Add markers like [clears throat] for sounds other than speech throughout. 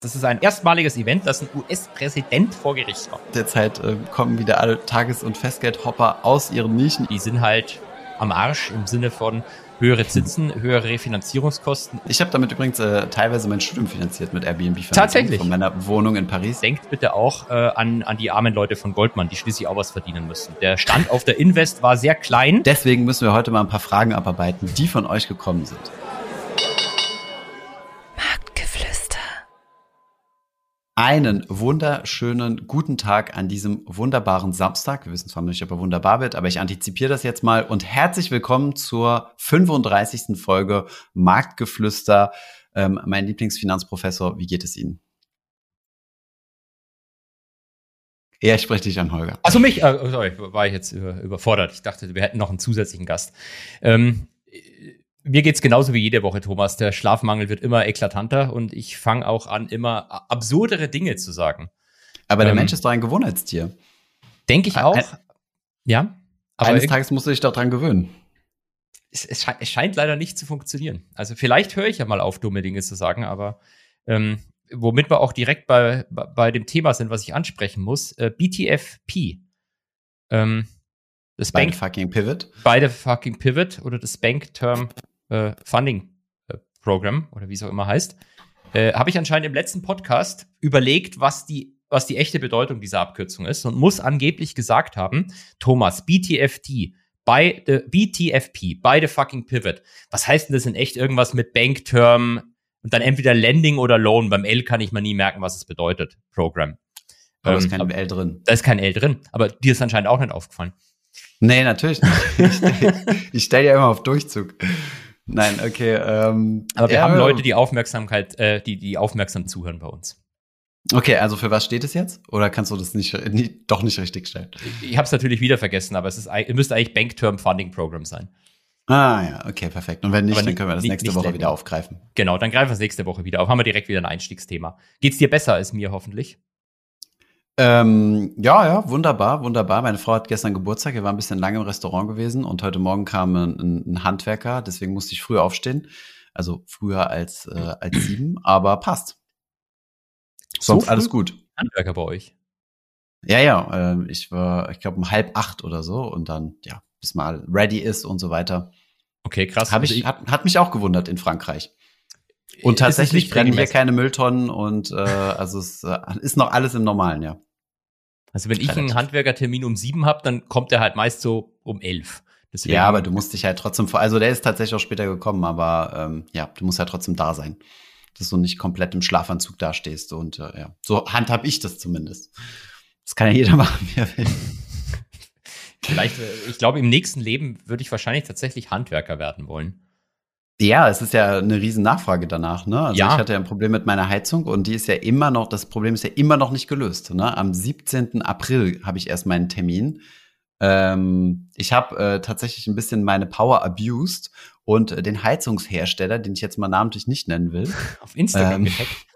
Das ist ein erstmaliges Event, dass ein US-Präsident vor Gericht kommt. Derzeit äh, kommen wieder alle Tages- und Festgeldhopper aus ihren Nischen. Die sind halt am Arsch im Sinne von höhere Zinsen, höhere Refinanzierungskosten. Ich habe damit übrigens äh, teilweise mein Studium finanziert mit Airbnb. Tatsächlich. Von meiner Wohnung in Paris. Denkt bitte auch äh, an, an die armen Leute von Goldman, die schließlich auch was verdienen müssen. Der Stand auf der Invest war sehr klein. Deswegen müssen wir heute mal ein paar Fragen abarbeiten, die von euch gekommen sind. Einen wunderschönen guten Tag an diesem wunderbaren Samstag. Wir wissen zwar noch nicht, ob er wunderbar wird, aber ich antizipiere das jetzt mal. Und herzlich willkommen zur 35. Folge Marktgeflüster. Ähm, mein Lieblingsfinanzprofessor, wie geht es Ihnen? Ja, ich spreche dich an, Holger. Also mich, äh, sorry, war ich jetzt über, überfordert. Ich dachte, wir hätten noch einen zusätzlichen Gast. Ähm, mir geht's genauso wie jede Woche, Thomas. Der Schlafmangel wird immer eklatanter und ich fange auch an, immer absurdere Dinge zu sagen. Aber der ähm, Mensch ist doch ein Gewohnheitstier. Denke ich auch. Ein, ja. Aber eines Tages musst du dich doch dran gewöhnen. Es, es, sche es, scheint leider nicht zu funktionieren. Also vielleicht höre ich ja mal auf, dumme Dinge zu sagen, aber ähm, womit wir auch direkt bei, bei dem Thema sind, was ich ansprechen muss, äh, BTFP. Ähm, das beide Bank, fucking Pivot. Beide fucking Pivot oder das Bank Term äh, Funding äh, Program oder wie es auch immer heißt, äh, habe ich anscheinend im letzten Podcast überlegt, was die was die echte Bedeutung dieser Abkürzung ist und muss angeblich gesagt haben, Thomas, BTFT, bei the BTFP, beide fucking Pivot. Was heißt denn das in echt irgendwas mit Bank Term und dann entweder Lending oder Loan? Beim L kann ich mal nie merken, was es bedeutet, Program. Aber ähm, ist kein L drin. Da ist kein L drin, aber dir ist anscheinend auch nicht aufgefallen. Nee, natürlich nicht. Ich stelle stell ja immer auf Durchzug. Nein, okay. Ähm, Aber wir ja, haben Leute, die Aufmerksamkeit, äh, die, die aufmerksam zuhören bei uns. Okay, also für was steht es jetzt? Oder kannst du das nicht, nie, doch nicht richtig stellen? Ich habe es natürlich wieder vergessen, aber es ist, müsste eigentlich Bank Term Funding Program sein. Ah ja, okay, perfekt. Und wenn nicht, aber dann können wir das nicht, nächste nicht Woche wieder aufgreifen. Genau, dann greifen wir es nächste Woche wieder auf. Haben wir direkt wieder ein Einstiegsthema. Geht's dir besser als mir hoffentlich? Ähm, ja, ja, wunderbar, wunderbar. Meine Frau hat gestern Geburtstag, wir waren ein bisschen lange im Restaurant gewesen und heute Morgen kam ein, ein Handwerker, deswegen musste ich früher aufstehen. Also früher als, äh, als sieben, aber passt. Sonst so alles gut. Handwerker bei euch? Ja, ja, äh, ich war, ich glaube, um halb acht oder so und dann, ja, bis mal ready ist und so weiter. Okay, krass. Hab ich, also hat, hat mich auch gewundert in Frankreich. Und tatsächlich brennen hier keine [laughs] Mülltonnen und äh, also es äh, ist noch alles im Normalen, ja. Also wenn ich einen Handwerkertermin um sieben habe, dann kommt er halt meist so um elf. Deswegen ja, aber du musst dich halt trotzdem vor. Also der ist tatsächlich auch später gekommen, aber ähm, ja, du musst halt trotzdem da sein. Dass du nicht komplett im Schlafanzug dastehst. Und äh, ja, so handhab ich das zumindest. Das kann ja jeder [laughs] machen, wie er will. Vielleicht, äh, ich glaube, im nächsten Leben würde ich wahrscheinlich tatsächlich Handwerker werden wollen. Ja, es ist ja eine riesen Nachfrage danach. Ne? Also ja. ich hatte ja ein Problem mit meiner Heizung und die ist ja immer noch, das Problem ist ja immer noch nicht gelöst. Ne? Am 17. April habe ich erst meinen Termin. Ähm, ich habe äh, tatsächlich ein bisschen meine Power abused und äh, den Heizungshersteller, den ich jetzt mal namentlich nicht nennen will. [laughs] Auf Instagram ähm, gehackt. [laughs]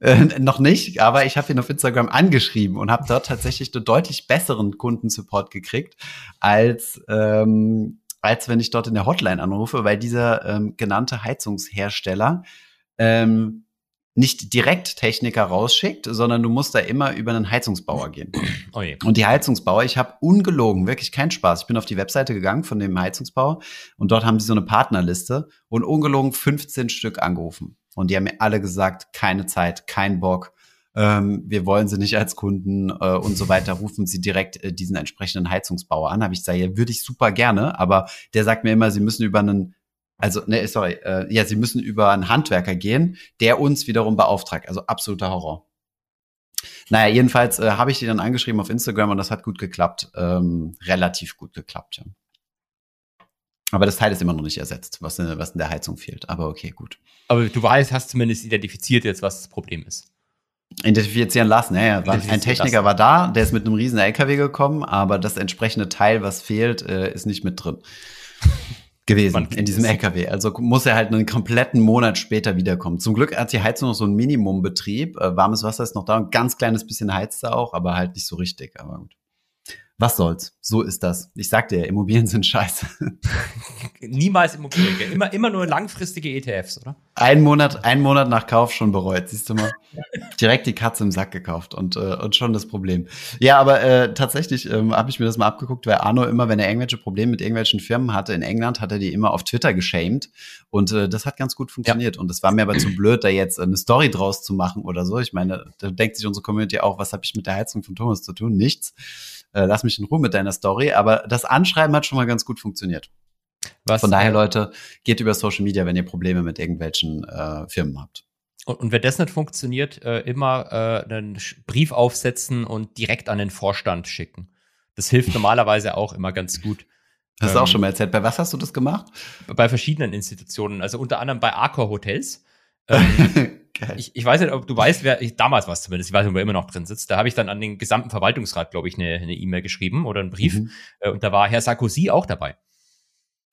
Äh, noch nicht, aber ich habe ihn auf Instagram angeschrieben und habe dort tatsächlich einen deutlich besseren Kundensupport gekriegt als ähm, als wenn ich dort in der Hotline anrufe, weil dieser ähm, genannte Heizungshersteller ähm, nicht direkt Techniker rausschickt, sondern du musst da immer über einen Heizungsbauer gehen. [clears throat] Oh und die Heizungsbauer, ich habe ungelogen, wirklich keinen Spaß. Ich bin auf die Webseite gegangen von dem Heizungsbauer und dort haben sie so eine Partnerliste und ungelogen 15 Stück angerufen. Und die haben mir alle gesagt, keine Zeit, kein Bock, ähm, wir wollen sie nicht als Kunden äh, und so weiter, rufen sie direkt äh, diesen entsprechenden Heizungsbauer an. Habe ich gesagt, ja, würde ich super gerne, aber der sagt mir immer, sie müssen über einen also, ne, sorry, äh, ja, sie müssen über einen Handwerker gehen, der uns wiederum beauftragt. Also absoluter Horror. Naja, jedenfalls äh, habe ich die dann angeschrieben auf Instagram und das hat gut geklappt. Ähm, relativ gut geklappt, ja. Aber das Teil ist immer noch nicht ersetzt, was in, was in der Heizung fehlt. Aber okay, gut. Aber du weißt, hast zumindest identifiziert jetzt, was das Problem ist. Identifizieren lassen, ja, ja. Ein Techniker lassen. war da, der ist mit einem riesen LKW gekommen, aber das entsprechende Teil, was fehlt, äh, ist nicht mit drin [laughs] gewesen in diesem LKW. Also muss er halt einen kompletten Monat später wiederkommen. Zum Glück hat die Heizung noch so einen Minimumbetrieb. Äh, warmes Wasser ist noch da, ein ganz kleines bisschen heizt er auch, aber halt nicht so richtig. Aber gut. Was soll's? So ist das. Ich sagte ja, Immobilien sind scheiße. [laughs] Niemals Immobilien, gell? Immer, immer nur langfristige ETFs, oder? Ein Monat, ein Monat nach Kauf schon bereut. Siehst du mal? Direkt die Katze im Sack gekauft und, äh, und schon das Problem. Ja, aber äh, tatsächlich ähm, habe ich mir das mal abgeguckt, weil Arno immer, wenn er irgendwelche Probleme mit irgendwelchen Firmen hatte in England, hat er die immer auf Twitter geschämt. Und äh, das hat ganz gut funktioniert. Ja. Und es war mir aber zu blöd, da jetzt eine Story draus zu machen oder so. Ich meine, da denkt sich unsere Community auch, was habe ich mit der Heizung von Thomas zu tun? Nichts. Äh, lass mich in Ruhe mit deiner Story. Aber das Anschreiben hat schon mal ganz gut funktioniert. Was, Von daher, Leute, geht über Social Media, wenn ihr Probleme mit irgendwelchen äh, Firmen habt. Und, und wenn das nicht funktioniert, äh, immer äh, einen Brief aufsetzen und direkt an den Vorstand schicken. Das hilft normalerweise auch immer ganz gut. Hast du auch ähm, schon mal erzählt. Bei was hast du das gemacht? Bei verschiedenen Institutionen, also unter anderem bei Accor Hotels. Ähm, [laughs] ich, ich weiß nicht, ob du weißt, wer ich, damals war es zumindest, ich weiß nicht, ob er immer noch drin sitzt. Da habe ich dann an den gesamten Verwaltungsrat, glaube ich, eine E-Mail geschrieben oder einen Brief. Mhm. Äh, und da war Herr Sarkozy auch dabei.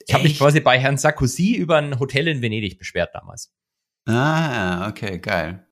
Ich habe mich quasi bei Herrn Sarkozy über ein Hotel in Venedig beschwert damals. Ah, okay, geil.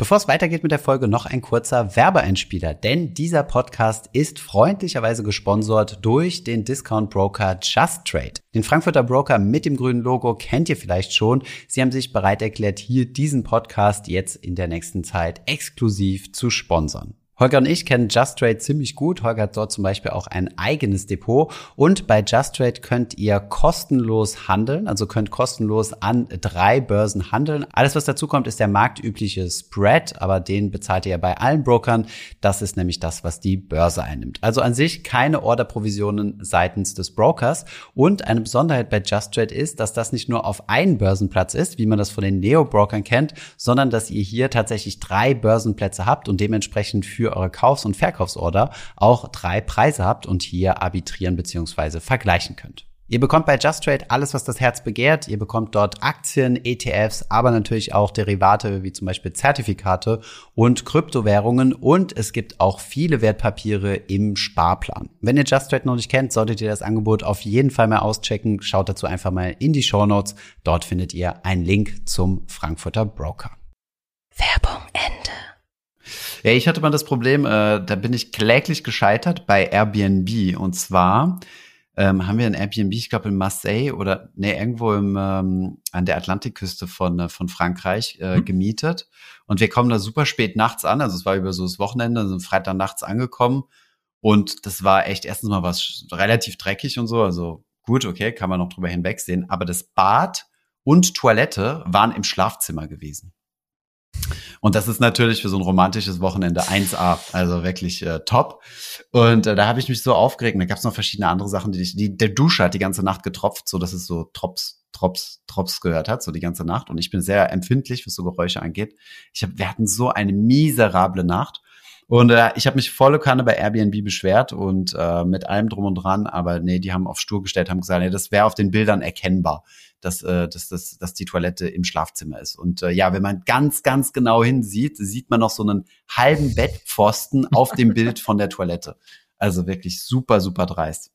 Bevor es weitergeht mit der Folge, noch ein kurzer Werbeeinspieler, denn dieser Podcast ist freundlicherweise gesponsert durch den Discount Broker Just Trade. Den Frankfurter Broker mit dem grünen Logo kennt ihr vielleicht schon. Sie haben sich bereit erklärt, hier diesen Podcast jetzt in der nächsten Zeit exklusiv zu sponsern. Holger und ich kennen Just Trade ziemlich gut. Holger hat dort zum Beispiel auch ein eigenes Depot. Und bei Just Trade könnt ihr kostenlos handeln, also könnt kostenlos an drei Börsen handeln. Alles, was dazu kommt, ist der marktübliche Spread, aber den bezahlt ihr bei allen Brokern. Das ist nämlich das, was die Börse einnimmt. Also an sich keine Orderprovisionen seitens des Brokers. Und eine Besonderheit bei Just Trade ist, dass das nicht nur auf einen Börsenplatz ist, wie man das von den Neo-Brokern kennt, sondern dass ihr hier tatsächlich drei Börsenplätze habt und dementsprechend für für eure Kaufs- und Verkaufsorder auch drei Preise habt und hier arbitrieren bzw. vergleichen könnt. Ihr bekommt bei Just Trade alles, was das Herz begehrt. Ihr bekommt dort Aktien, ETFs, aber natürlich auch Derivate wie zum Beispiel Zertifikate und Kryptowährungen und es gibt auch viele Wertpapiere im Sparplan. Wenn ihr Just Trade noch nicht kennt, solltet ihr das Angebot auf jeden Fall mal auschecken. Schaut dazu einfach mal in die Show Notes. Dort findet ihr einen Link zum Frankfurter Broker. Werbung Ende. Ja, ich hatte mal das Problem, äh, da bin ich kläglich gescheitert bei Airbnb. Und zwar ähm, haben wir ein Airbnb, ich glaube in Marseille oder nee, irgendwo im, ähm, an der Atlantikküste von, äh, von Frankreich äh, mhm. gemietet. Und wir kommen da super spät nachts an. Also es war über so das Wochenende, sind Freitag nachts angekommen. Und das war echt erstens mal was relativ dreckig und so. Also gut, okay, kann man noch drüber hinwegsehen. Aber das Bad und Toilette waren im Schlafzimmer gewesen. Und das ist natürlich für so ein romantisches Wochenende 1A, also wirklich äh, top. Und äh, da habe ich mich so aufgeregt. Und da gab es noch verschiedene andere Sachen, die ich, die, der Dusche hat die ganze Nacht getropft, so dass es so Trops, Trops, Trops gehört hat, so die ganze Nacht. Und ich bin sehr empfindlich, was so Geräusche angeht. Ich hab, wir hatten so eine miserable Nacht. Und äh, ich habe mich volle Kanne bei Airbnb beschwert und äh, mit allem drum und dran, aber nee, die haben auf stur gestellt, haben gesagt, nee, das wäre auf den Bildern erkennbar, dass, äh, dass, dass, dass die Toilette im Schlafzimmer ist. Und äh, ja, wenn man ganz, ganz genau hinsieht, sieht man noch so einen halben Bettpfosten auf dem [laughs] Bild von der Toilette. Also wirklich super, super dreist.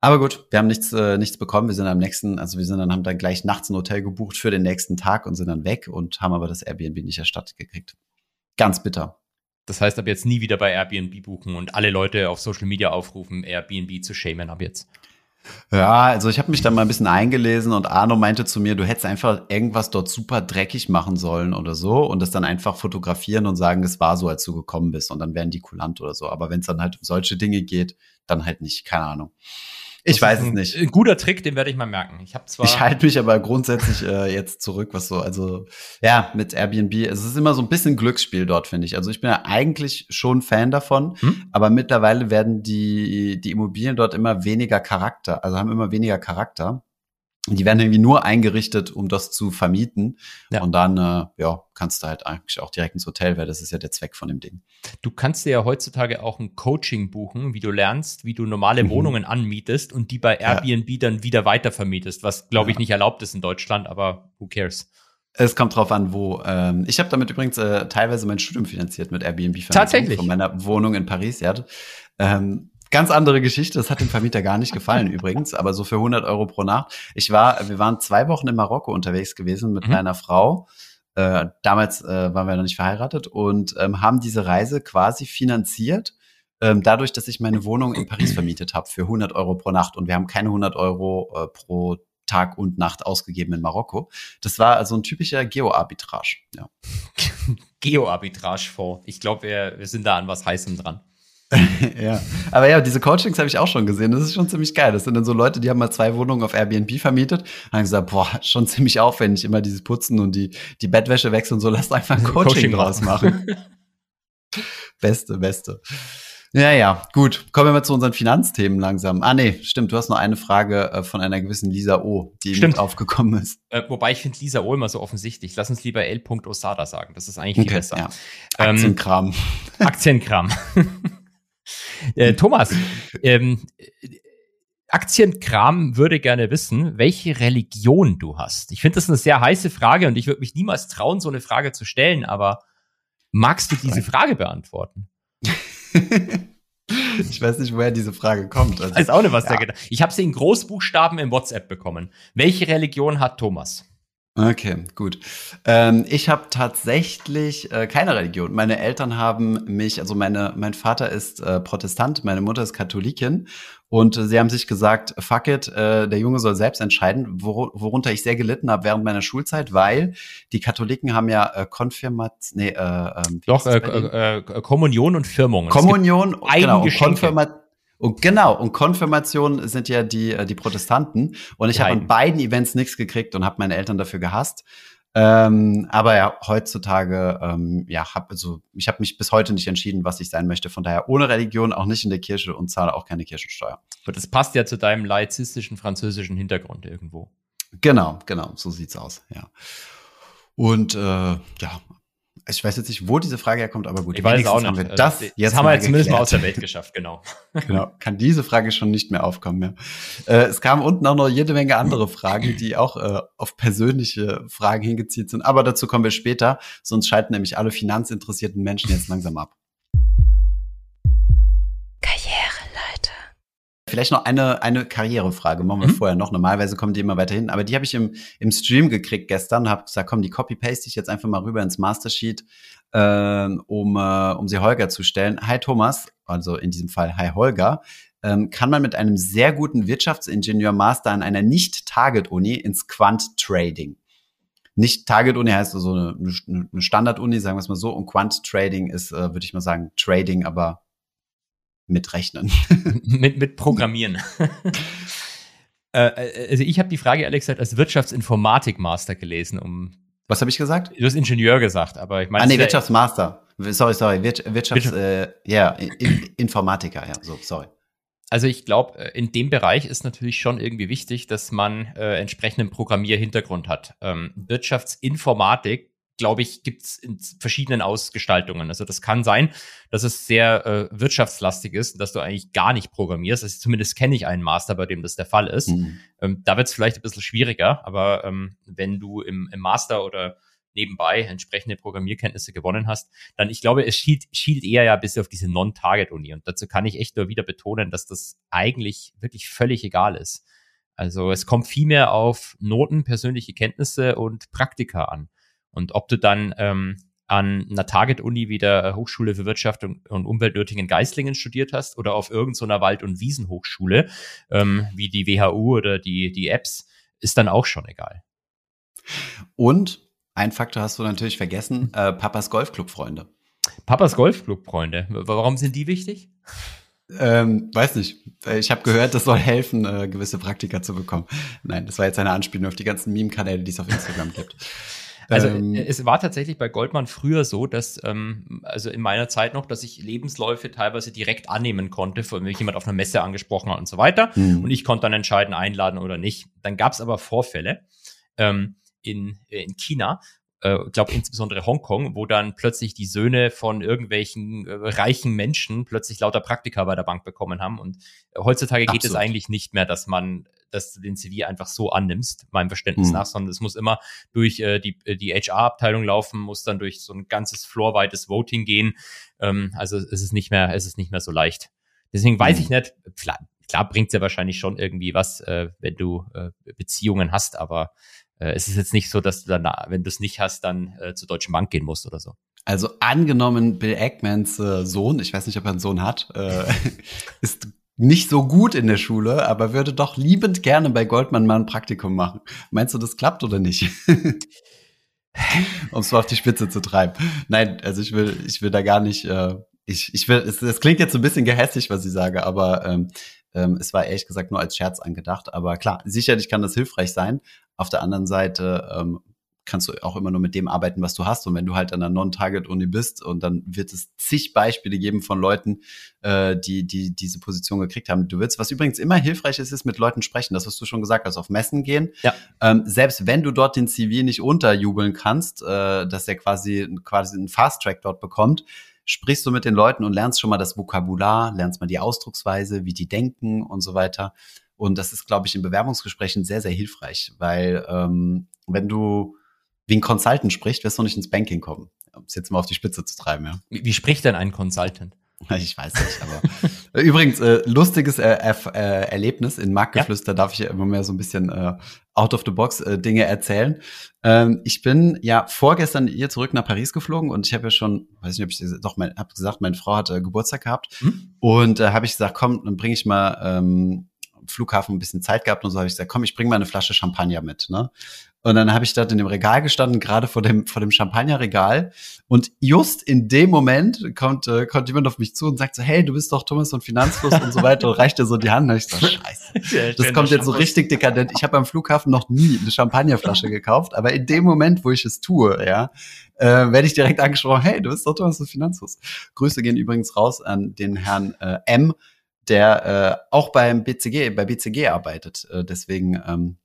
Aber gut, wir haben nichts, äh, nichts bekommen. Wir sind am nächsten, also wir sind dann, haben dann gleich nachts ein Hotel gebucht für den nächsten Tag und sind dann weg und haben aber das Airbnb nicht erstattet gekriegt. Ganz bitter. Das heißt, ab jetzt nie wieder bei Airbnb buchen und alle Leute auf Social Media aufrufen, Airbnb zu shamen ab jetzt. Ja, also ich habe mich da mal ein bisschen eingelesen und Arno meinte zu mir, du hättest einfach irgendwas dort super dreckig machen sollen oder so und das dann einfach fotografieren und sagen, es war so, als du gekommen bist und dann wären die kulant oder so. Aber wenn es dann halt um solche Dinge geht, dann halt nicht, keine Ahnung. Ich weiß es nicht. Ein guter Trick, den werde ich mal merken. Ich habe zwar. Ich halte mich aber grundsätzlich äh, jetzt zurück, was so, also ja, mit Airbnb. Es ist immer so ein bisschen Glücksspiel dort, finde ich. Also ich bin ja eigentlich schon Fan davon, hm? aber mittlerweile werden die, die Immobilien dort immer weniger Charakter, also haben immer weniger Charakter. Die werden irgendwie nur eingerichtet, um das zu vermieten. Ja. Und dann, äh, ja, kannst du halt eigentlich auch direkt ins Hotel, weil das ist ja der Zweck von dem Ding. Du kannst dir ja heutzutage auch ein Coaching buchen, wie du lernst, wie du normale mhm. Wohnungen anmietest und die bei Airbnb ja. dann wieder weitervermietest, was, glaube ich, nicht erlaubt ist in Deutschland, aber who cares? Es kommt drauf an, wo. Ähm, ich habe damit übrigens äh, teilweise mein Studium finanziert mit Airbnb. Tatsächlich. Von meiner Wohnung in Paris, ja. Ähm, Ganz andere Geschichte. Das hat dem Vermieter gar nicht gefallen [laughs] übrigens, aber so für 100 Euro pro Nacht. Ich war, wir waren zwei Wochen in Marokko unterwegs gewesen mit mhm. meiner Frau Äh, damals äh, waren wir noch nicht verheiratet und ähm, haben diese Reise quasi finanziert, ähm, dadurch, dass ich meine Wohnung in Paris vermietet habe für 100 Euro pro Nacht und wir haben keine 100 Euro äh, pro Tag und Nacht ausgegeben in Marokko. Das war also ein typischer Geo-Arbitrage. Ja. [laughs] Geo-Arbitrage-Fonds. Ich glaube, wir, wir sind da an was Heißem dran. [laughs] ja, aber ja, diese Coachings habe ich auch schon gesehen. Das ist schon ziemlich geil. Das sind dann so Leute, die haben mal zwei Wohnungen auf Airbnb vermietet, haben gesagt, boah, schon ziemlich aufwendig, immer dieses Putzen und die, die Bettwäsche wechseln und so. Lasst einfach ein [laughs] Coaching, Coaching draus machen. [laughs] beste, beste. Ja, ja, gut. Kommen wir mal zu unseren Finanzthemen langsam. Ah, nee, stimmt. Du hast noch eine Frage äh, von einer gewissen Lisa O, die stimmt. mit aufgekommen ist. Äh, wobei ich finde Lisa O immer so offensichtlich. Lass uns lieber L. Osada sagen. Das ist eigentlich viel okay, besser. Ja. Aktienkram. Ähm, Aktienkram. Äh, Thomas, ähm, Aktienkram würde gerne wissen, welche Religion du hast. Ich finde das eine sehr heiße Frage und ich würde mich niemals trauen, so eine Frage zu stellen, aber magst du diese Frage beantworten? [laughs] ich weiß nicht, woher diese Frage kommt. Also, ich weiß auch nicht, was ja. der gedacht Ich habe sie in Großbuchstaben im WhatsApp bekommen. Welche Religion hat Thomas? Okay, gut. Ähm, ich habe tatsächlich äh, keine Religion. Meine Eltern haben mich, also meine, mein Vater ist äh, Protestant, meine Mutter ist Katholikin und äh, sie haben sich gesagt, fuck it, äh, der Junge soll selbst entscheiden, wor worunter ich sehr gelitten habe während meiner Schulzeit, weil die Katholiken haben ja äh, Konfirmat, nee, äh, äh, Doch, äh, äh, Kommunion und Firmung. Kommunion, genau, und Konfirmat und genau, und Konfirmation sind ja die, äh, die Protestanten. Und ich habe an beiden Events nichts gekriegt und habe meine Eltern dafür gehasst. Ähm, aber ja, heutzutage, ähm, ja, hab, also ich habe mich bis heute nicht entschieden, was ich sein möchte. Von daher ohne Religion, auch nicht in der Kirche und zahle auch keine Kirchensteuer. Aber das passt ja zu deinem laizistischen französischen Hintergrund irgendwo. Genau, genau, so sieht's aus, ja. Und äh, ja, ich weiß jetzt nicht, wo diese Frage herkommt, aber gut. Ich weiß auch nicht. Haben wir also, das jetzt das haben wir jetzt zumindest mal aus der Welt geschafft, genau. [laughs] genau. Kann diese Frage schon nicht mehr aufkommen mehr. Äh, es kamen unten auch noch jede Menge andere Fragen, die auch äh, auf persönliche Fragen hingezielt sind. Aber dazu kommen wir später. Sonst schalten nämlich alle finanzinteressierten Menschen jetzt langsam ab. Vielleicht noch eine, eine Karrierefrage, machen wir mhm. vorher noch. Normalerweise kommen die immer weiter hin, aber die habe ich im, im Stream gekriegt gestern, habe gesagt, komm, die copy-paste ich jetzt einfach mal rüber ins Mastersheet, äh, um, äh, um sie Holger zu stellen. Hi Thomas, also in diesem Fall Hi Holger. Ähm, kann man mit einem sehr guten Wirtschaftsingenieur-Master an einer Nicht-Target-Uni ins Quant-Trading nicht Target-Uni heißt also eine, eine Standard-Uni, sagen wir es mal so, und Quant-Trading ist, äh, würde ich mal sagen, Trading, aber mitrechnen. [laughs] mit, mit Programmieren. [laughs] Äh, äh, also ich habe die Frage gesagt als Wirtschaftsinformatik-Master gelesen, um. Was habe ich gesagt? Du hast Ingenieur gesagt, aber ich meine. Ah, nee, Wirtschaftsmaster. Sorry, sorry. Wir, Wirtschafts, äh, ja, in, Informatiker, ja, so, sorry. Also ich glaube, äh, in dem Bereich ist natürlich schon irgendwie wichtig, dass man äh, entsprechenden Programmierhintergrund hat. Ähm, Wirtschaftsinformatik glaube ich, gibt es in verschiedenen Ausgestaltungen. Also das kann sein, dass es sehr äh, wirtschaftslastig ist, dass du eigentlich gar nicht programmierst. Also zumindest kenne ich einen Master, bei dem das der Fall ist. Mhm. Ähm, da wird es vielleicht ein bisschen schwieriger, aber ähm, wenn du im, im Master oder nebenbei entsprechende Programmierkenntnisse gewonnen hast, dann ich glaube, es schielt, schielt eher ja bis auf diese Non-Target-Uni. Und dazu kann ich echt nur wieder betonen, dass das eigentlich wirklich völlig egal ist. Also es kommt viel mehr auf Noten, persönliche Kenntnisse und Praktika an. Und ob du dann ähm, an einer Target-Uni wie der äh, Hochschule für Wirtschaft und, Umwelt Nürtingen-Geislingen studiert hast oder auf irgendeiner Wald- und Wiesenhochschule ähm, wie die WHU oder die, die Apps, ist dann auch schon egal. Und ein Faktor hast du natürlich vergessen, äh, Papas Golfclub-Freunde. Papas Golfclub-Freunde, warum sind die wichtig? Ähm, weiß nicht. Ich habe gehört, das soll helfen, äh, gewisse Praktika zu bekommen. Nein, das war jetzt eine Anspielung auf die ganzen Meme-Kanäle, die es auf Instagram gibt. Also ähm, äh, es war tatsächlich bei Goldman früher so, dass, ähm, also in meiner Zeit noch, dass ich Lebensläufe teilweise direkt annehmen konnte, wenn mich jemand auf einer Messe angesprochen hat und so weiter. Mhm. Und ich konnte dann entscheiden, einladen oder nicht. Dann gab es aber Vorfälle ähm, in, äh, in China, äh, glaube insbesondere Hongkong, wo dann plötzlich die Söhne von irgendwelchen äh, reichen Menschen plötzlich lauter Praktika bei der Bank bekommen haben. Und äh, heutzutage Absolut. geht es eigentlich nicht mehr, dass man dass du den CV einfach so annimmst, meinem Verständnis mhm. nach, sondern es muss immer durch äh, die, äh, die HR-Abteilung laufen, muss dann durch so ein ganzes floorweites Voting gehen. Ähm, also es ist nicht mehr, es ist nicht mehr so leicht. Deswegen weiß mhm. ich nicht, klar, klar bringt es ja wahrscheinlich schon irgendwie was, äh, wenn du äh, Beziehungen hast, aber äh, es ist jetzt nicht so, dass du dann, wenn du es nicht hast, dann äh, zur Deutschen Bank gehen musst oder so. Also angenommen, Bill Eggmans äh, Sohn, ich weiß nicht, ob er einen Sohn hat, äh, [laughs] ist nicht so gut in der Schule, aber würde doch liebend gerne bei Goldman mal ein Praktikum machen. Meinst du, das klappt oder nicht? [laughs] um es mal auf die Spitze zu treiben. Nein, also ich will, ich will da gar nicht, äh, ich, ich will, es, es klingt jetzt ein bisschen gehässig, was ich sage, aber ähm, ähm, es war ehrlich gesagt nur als Scherz angedacht. Aber klar, sicherlich kann das hilfreich sein. Auf der anderen Seite ähm, kannst du auch immer nur mit dem arbeiten, was du hast. Und wenn du halt an einer Non-Target-Uni bist und dann wird es zig Beispiele geben von Leuten, äh, die, die diese Position gekriegt haben. Du willst, was übrigens immer hilfreich ist, ist mit Leuten sprechen. Das, was du schon gesagt hast, auf Messen gehen. Ja. Ähm, selbst wenn du dort den CV nicht unterjubeln kannst, äh, dass er quasi, quasi einen Fast-Track dort bekommt, sprichst du mit den Leuten und lernst schon mal das Vokabular, lernst mal die Ausdrucksweise, wie die denken und so weiter. Und das ist, glaube ich, in Bewerbungsgesprächen sehr, sehr hilfreich, weil ähm, wenn du wie ein Consultant spricht, wirst du nicht ins Banking kommen. Um es jetzt mal auf die Spitze zu treiben, ja. Wie, wie spricht denn ein Consultant? Ich weiß nicht, aber [laughs] übrigens äh, lustiges äh, äh, Erlebnis in Marktgeflüster ja. darf ich ja immer mehr so ein bisschen äh, out of the box äh, Dinge erzählen. Ähm, ich bin ja vorgestern hier zurück nach Paris geflogen und ich habe ja schon, weiß nicht, ob ich doch, mein, habe gesagt, meine Frau hatte Geburtstag gehabt hm? und äh, habe ich gesagt, komm, dann bringe ich mal ähm, Flughafen ein bisschen Zeit gehabt und so habe ich gesagt, komm, ich bringe mal eine Flasche Champagner mit. Ne? Und dann habe ich dort in dem Regal gestanden, gerade vor dem, vor dem Champagnerregal. Und just in dem Moment kommt, äh, kommt jemand auf mich zu und sagt so, hey, du bist doch Thomas von Finanzfluss und so [laughs] weiter und reicht dir so die Hand. Und ich so, scheiße. Das kommt jetzt so richtig dekadent. Ich habe am Flughafen noch nie eine Champagnerflasche gekauft, aber in dem Moment, wo ich es tue, ja, äh, werde ich direkt angesprochen, hey, du bist doch Thomas von Finanzfluss. Grüße gehen übrigens raus an den Herrn äh, M., der äh, auch beim BCG, bei BCG arbeitet. Äh, deswegen ähm,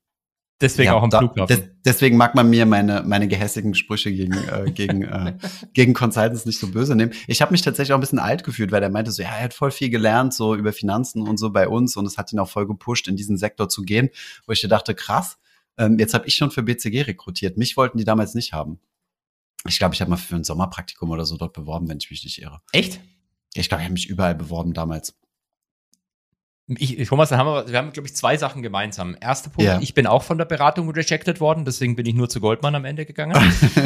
Deswegen ja, auch am da, Flughafen. Des, deswegen mag man mir meine, meine gehässigen Sprüche gegen, äh, gegen, äh, [laughs] gegen Consultants nicht so böse nehmen. Ich habe mich tatsächlich auch ein bisschen alt gefühlt, weil er meinte so, ja, er hat voll viel gelernt, so über Finanzen und so bei uns und es hat ihn auch voll gepusht, in diesen Sektor zu gehen, wo ich dir dachte, krass, ähm, jetzt habe ich schon für BCG rekrutiert. Mich wollten die damals nicht haben. Ich glaube, ich habe mal für ein Sommerpraktikum oder so dort beworben, wenn ich mich nicht irre. Echt? Ich glaube, ich habe mich überall beworben damals. Ich, Thomas, dann haben wir, wir haben, glaube ich, zwei Sachen gemeinsam. Erster Punkt, ja. ich bin auch von der Beratung rejected worden, deswegen bin ich nur zu Goldman am Ende gegangen.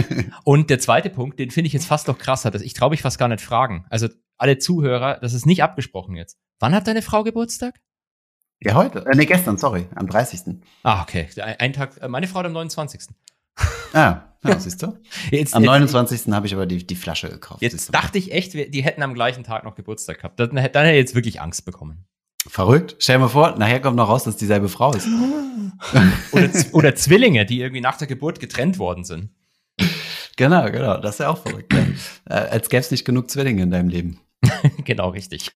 [laughs] und der zweite Punkt, den finde ich jetzt fast noch krasser, dass ich traue mich fast gar nicht fragen. Also alle Zuhörer, das ist nicht abgesprochen jetzt. Wann hat deine Frau Geburtstag? Ja, heute. Äh, nee, gestern, sorry, am 30. Ah, okay. Ein Tag, äh, meine Frau hat am 29. Ah, ja, [laughs] siehst du? Jetzt, am 29. habe ich aber die, die Flasche gekauft. Jetzt dachte ich echt, die hätten am gleichen Tag noch Geburtstag gehabt. Dann, dann hätte ich jetzt wirklich Angst bekommen. Verrückt. Stell dir mal vor, nachher kommt noch raus, dass dieselbe Frau ist. [laughs] oder, oder Zwillinge, die irgendwie nach der Geburt getrennt worden sind. Genau, genau. Das ist ja auch verrückt. Ja. Äh, als gäbe es nicht genug Zwillinge in deinem Leben. [laughs] genau, richtig.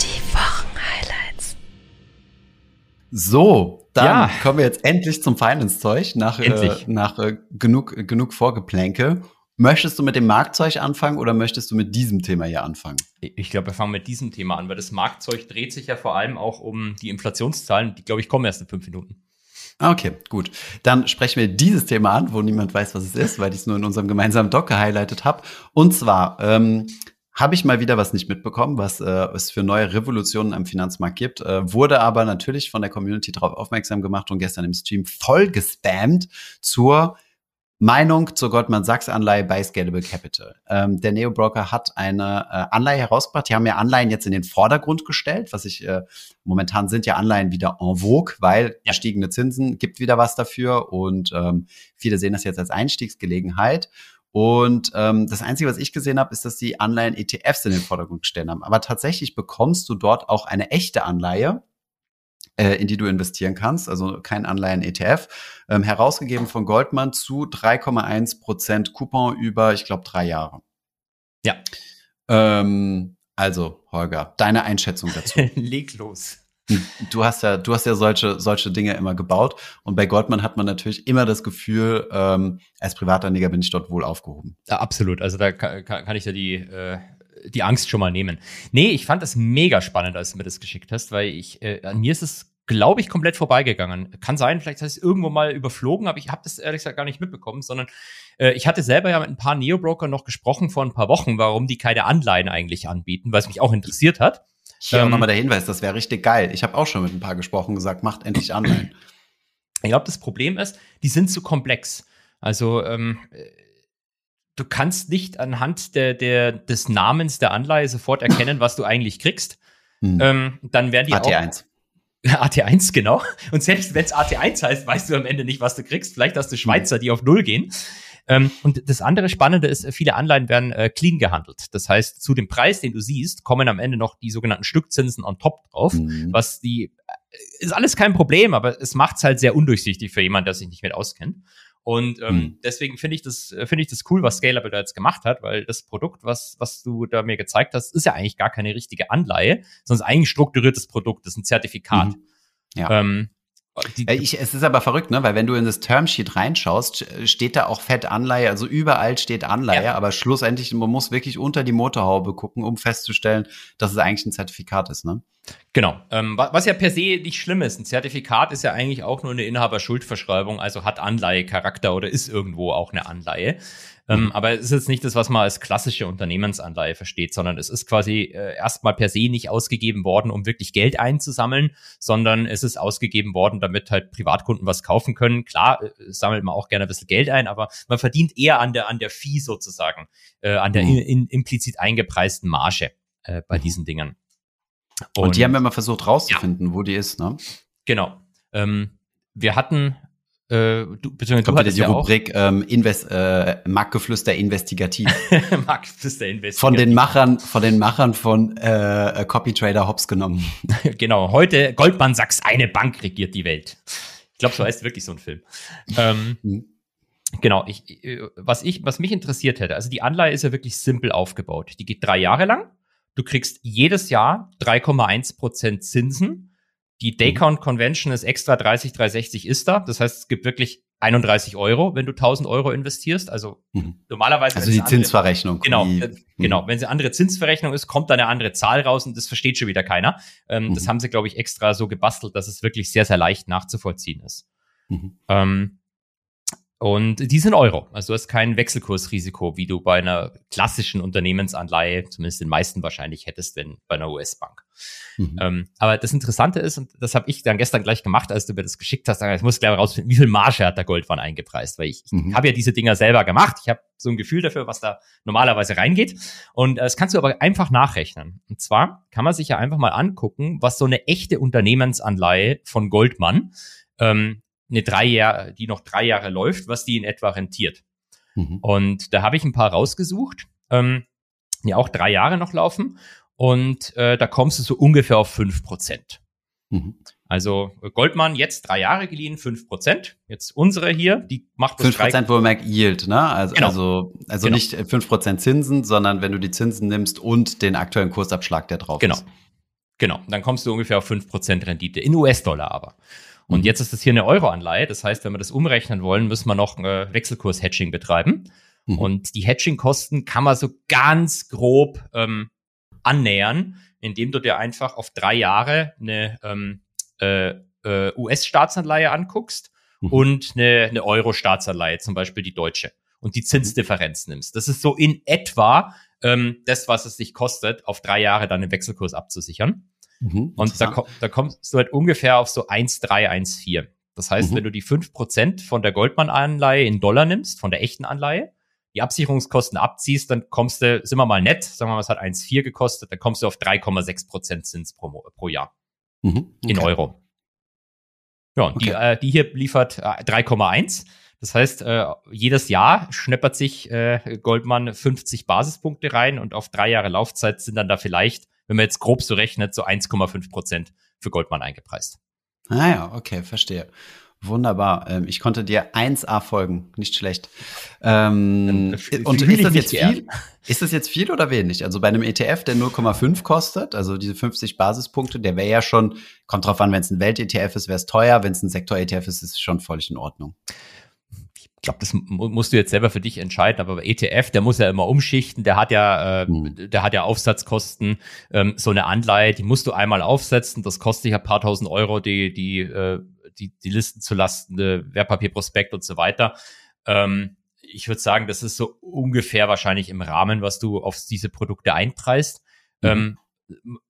Die Wochenhighlights. So, dann ja. kommen wir jetzt endlich zum Finance-Zeug nach, äh, nach äh, genug, genug Vorgeplänke. Möchtest du mit dem Marktzeug anfangen oder möchtest du mit diesem Thema hier anfangen? Ich glaube, wir fangen mit diesem Thema an, weil das Marktzeug dreht sich ja vor allem auch um die Inflationszahlen, die, glaube ich, kommen erst in fünf Minuten. Ah, okay, gut. Dann sprechen wir dieses Thema an, wo niemand weiß, was es ist, weil ich es nur in unserem gemeinsamen Doc gehighlightet habe. Und zwar ähm, habe ich mal wieder was nicht mitbekommen, was äh, es für neue Revolutionen am Finanzmarkt gibt, äh, wurde aber natürlich von der Community darauf aufmerksam gemacht und gestern im Stream voll gespammt zur Meinung zur Goldman Sachs Anleihe bei Scalable Capital. Ähm, der Neo Broker hat eine äh, Anleihe herausgebracht. Die haben ja Anleihen jetzt in den Vordergrund gestellt, was ich äh, momentan sind ja Anleihen wieder en vogue, weil gestiegene Zinsen gibt wieder was dafür und ähm, viele sehen das jetzt als Einstiegsgelegenheit. Und ähm, das Einzige, was ich gesehen habe, ist, dass die Anleihen ETFs in den Vordergrund gestellt haben. Aber tatsächlich bekommst du dort auch eine echte Anleihe in die du investieren kannst, also kein Anleihen-ETF, ähm, herausgegeben von Goldman zu 3,1 Prozent Coupon über, ich glaube, drei Jahre. Ja. Ähm, also, Holger, deine Einschätzung dazu. [laughs] Leg los. Hm, du hast ja, du hast ja solche, solche Dinge immer gebaut. Und bei Goldman hat man natürlich immer das Gefühl, ähm, als Privatanleger bin ich dort wohl aufgehoben. Ja, absolut. Also da kann, kann ich ja die, äh, die Angst schon mal nehmen. Nee, ich fand das mega spannend, als du mir das geschickt hast, weil ich, äh, an mir ist es, glaube ich, komplett vorbeigegangen. Kann sein, vielleicht hast du es irgendwo mal überflogen, aber ich habe das ehrlich gesagt gar nicht mitbekommen, sondern äh, ich hatte selber ja mit ein paar Neo-Broker noch gesprochen vor ein paar Wochen, warum die keine Anleihen eigentlich anbieten, weil es mich auch interessiert hat. Hier ähm, nochmal der Hinweis, das wäre richtig geil. Ich habe auch schon mit ein paar gesprochen, gesagt, macht endlich Anleihen. Ich glaube, das Problem ist, die sind zu komplex. Also ähm, du kannst nicht anhand der, der, des Namens der Anleihe sofort erkennen, was du eigentlich kriegst. Hm. Ähm, dann werden die AT1. Auch, AT1, [laughs] genau. Und selbst wenn es AT1 heißt, weißt du am Ende nicht, was du kriegst. Vielleicht hast du Schweizer, die auf Null gehen. Ähm, und das andere Spannende ist, viele Anleihen werden äh, clean gehandelt. Das heißt, zu dem Preis, den du siehst, kommen am Ende noch die sogenannten Stückzinsen on top drauf, mhm. was die äh, ist alles kein Problem, aber es macht es halt sehr undurchsichtig für jemanden, der sich nicht mit auskennt. Und ähm, mhm. deswegen finde ich das äh, finde ich das cool, was Scalable da jetzt gemacht hat, weil das Produkt, was was du da mir gezeigt hast, ist ja eigentlich gar keine richtige Anleihe, sondern ist eigentlich strukturiertes Produkt, das ist ein Zertifikat. Mhm. Ja. Ähm, ich, es ist aber verrückt, ne? Weil wenn du in das Termsheet reinschaust, steht da auch Fett Anleihe, also überall steht Anleihe, ja. aber schlussendlich, man muss wirklich unter die Motorhaube gucken, um festzustellen, dass es eigentlich ein Zertifikat ist, ne? Genau. Ähm, was ja per se nicht schlimm ist. Ein Zertifikat ist ja eigentlich auch nur eine Inhaberschuldverschreibung, also hat Anleihecharakter oder ist irgendwo auch eine Anleihe. Ähm, aber es ist jetzt nicht das, was man als klassische Unternehmensanleihe versteht, sondern es ist quasi äh, erstmal per se nicht ausgegeben worden, um wirklich Geld einzusammeln, sondern es ist ausgegeben worden, damit halt Privatkunden was kaufen können. Klar, äh, sammelt man auch gerne ein bisschen Geld ein, aber man verdient eher an der, an der Fee sozusagen, äh, an der mhm. in, in, implizit eingepreisten Marge äh, bei mhm. diesen Dingen. Und, Und, die haben wir mal versucht rauszufinden, ja. wo die ist, ne? Genau. Ähm, wir hatten äh, du, beziehungsweise du hattest die ja Rubrik ähm, Invest, äh, Marktgeflüster investigativ. [laughs] Marktgeflüster investigativ. Von den Machern, von den Machern von äh, Copy Trader Hops genommen. [laughs] genau. Heute Goldman Sachs, eine Bank regiert die Welt. Ich glaube, so heißt wirklich so ein Film. Ähm, [laughs] mhm. Genau, ich, äh, was ich, was mich interessiert hätte, also die Anleihe ist ja wirklich simpel aufgebaut. Die geht drei Jahre lang. Du kriegst jedes Jahr 3,1 Prozent Zinsen die mhm. Daycount Convention ist extra 30, 360 ist da. Das heißt, es gibt wirklich 31 Euro, wenn du 1000 Euro investierst. Also mhm. normalerweise. Also die andere, Zinsverrechnung. Genau, die, äh, genau. Mhm. Wenn es eine andere Zinsverrechnung ist, kommt da eine andere Zahl raus und das versteht schon wieder keiner. Ähm, mhm. Das haben sie, glaube ich, extra so gebastelt, dass es wirklich sehr, sehr leicht nachzuvollziehen ist. Mhm. Ähm, und die sind Euro. Also du hast kein Wechselkursrisiko, wie du bei einer klassischen Unternehmensanleihe, zumindest den meisten wahrscheinlich hättest, wenn bei einer US-Bank. Mhm. Ähm, aber das Interessante ist, und das habe ich dann gestern gleich gemacht, als du mir das geschickt hast, ich muss gleich rausfinden, wie viel Marge hat der Goldmann eingepreist, weil ich, mhm. ich habe ja diese Dinger selber gemacht. Ich habe so ein Gefühl dafür, was da normalerweise reingeht. Und äh, das kannst du aber einfach nachrechnen. Und zwar kann man sich ja einfach mal angucken, was so eine echte Unternehmensanleihe von Goldmann ähm, eine drei Jahre, die noch drei Jahre läuft, was die in etwa rentiert. Mhm. Und da habe ich ein paar rausgesucht, ähm, die auch drei Jahre noch laufen. Und äh, da kommst du so ungefähr auf fünf Prozent. Mhm. Also Goldman jetzt drei Jahre geliehen, fünf Prozent. Jetzt unsere hier, die macht fünf Prozent, wo man merkt Yield, ne? Also, genau. also, also genau. nicht fünf Prozent Zinsen, sondern wenn du die Zinsen nimmst und den aktuellen Kursabschlag, der drauf genau. ist. Genau. Dann kommst du ungefähr auf fünf Prozent Rendite in US-Dollar aber. Und mhm. jetzt ist das hier eine Euro-Anleihe. Das heißt, wenn wir das umrechnen wollen, müssen wir noch äh, Wechselkurs-Hedging betreiben. Mhm. Und die Hedging-Kosten kann man so ganz grob ähm, annähern, indem du dir einfach auf drei Jahre eine ähm, äh, äh, US-Staatsanleihe anguckst mhm. und eine, eine Euro-Staatsanleihe, zum Beispiel die deutsche, und die Zinsdifferenz nimmst. Das ist so in etwa ähm, das, was es sich kostet, auf drei Jahre dann den Wechselkurs abzusichern. Mhm, und da, da kommst du halt ungefähr auf so 1,3, 1,4. Das heißt, mhm. wenn du die fünf Prozent von der Goldman-Anleihe in Dollar nimmst, von der echten Anleihe, die Absicherungskosten abziehst, dann kommst du, sind wir mal nett, sagen wir mal, es hat 1,4 gekostet, dann kommst du auf 3,6 Prozent Zins pro, pro Jahr. Mhm, okay. In Euro. Ja, und okay. die, äh, die hier liefert äh, 3,1. Das heißt, äh, jedes Jahr schneppert sich äh, Goldman 50 Basispunkte rein und auf drei Jahre Laufzeit sind dann da vielleicht wenn man jetzt grob so rechnet, so 1,5 Prozent für Goldman eingepreist. Ah ja, okay, verstehe. Wunderbar. Ähm, ich konnte dir 1A folgen, nicht schlecht. Ähm, und ist das jetzt viel? Ist das jetzt viel oder wenig? Also bei einem ETF, der 0,5 kostet, also diese 50 Basispunkte, der wäre ja schon, kommt drauf an, wenn es ein Welt-ETF ist, wäre es teuer, wenn es ein Sektor-ETF ist, ist es schon völlig in Ordnung glaube, das musst du jetzt selber für dich entscheiden, aber ETF, der muss ja immer umschichten, der hat ja, äh, mhm. der hat ja Aufsatzkosten, ähm, so eine Anleihe, die musst du einmal aufsetzen, das kostet dich ein paar tausend Euro, die, die, äh, die, die Listen zu lasten, äh, Wertpapierprospekt und so weiter. Ähm, ich würde sagen, das ist so ungefähr wahrscheinlich im Rahmen, was du auf diese Produkte einpreist. Mhm. Ähm,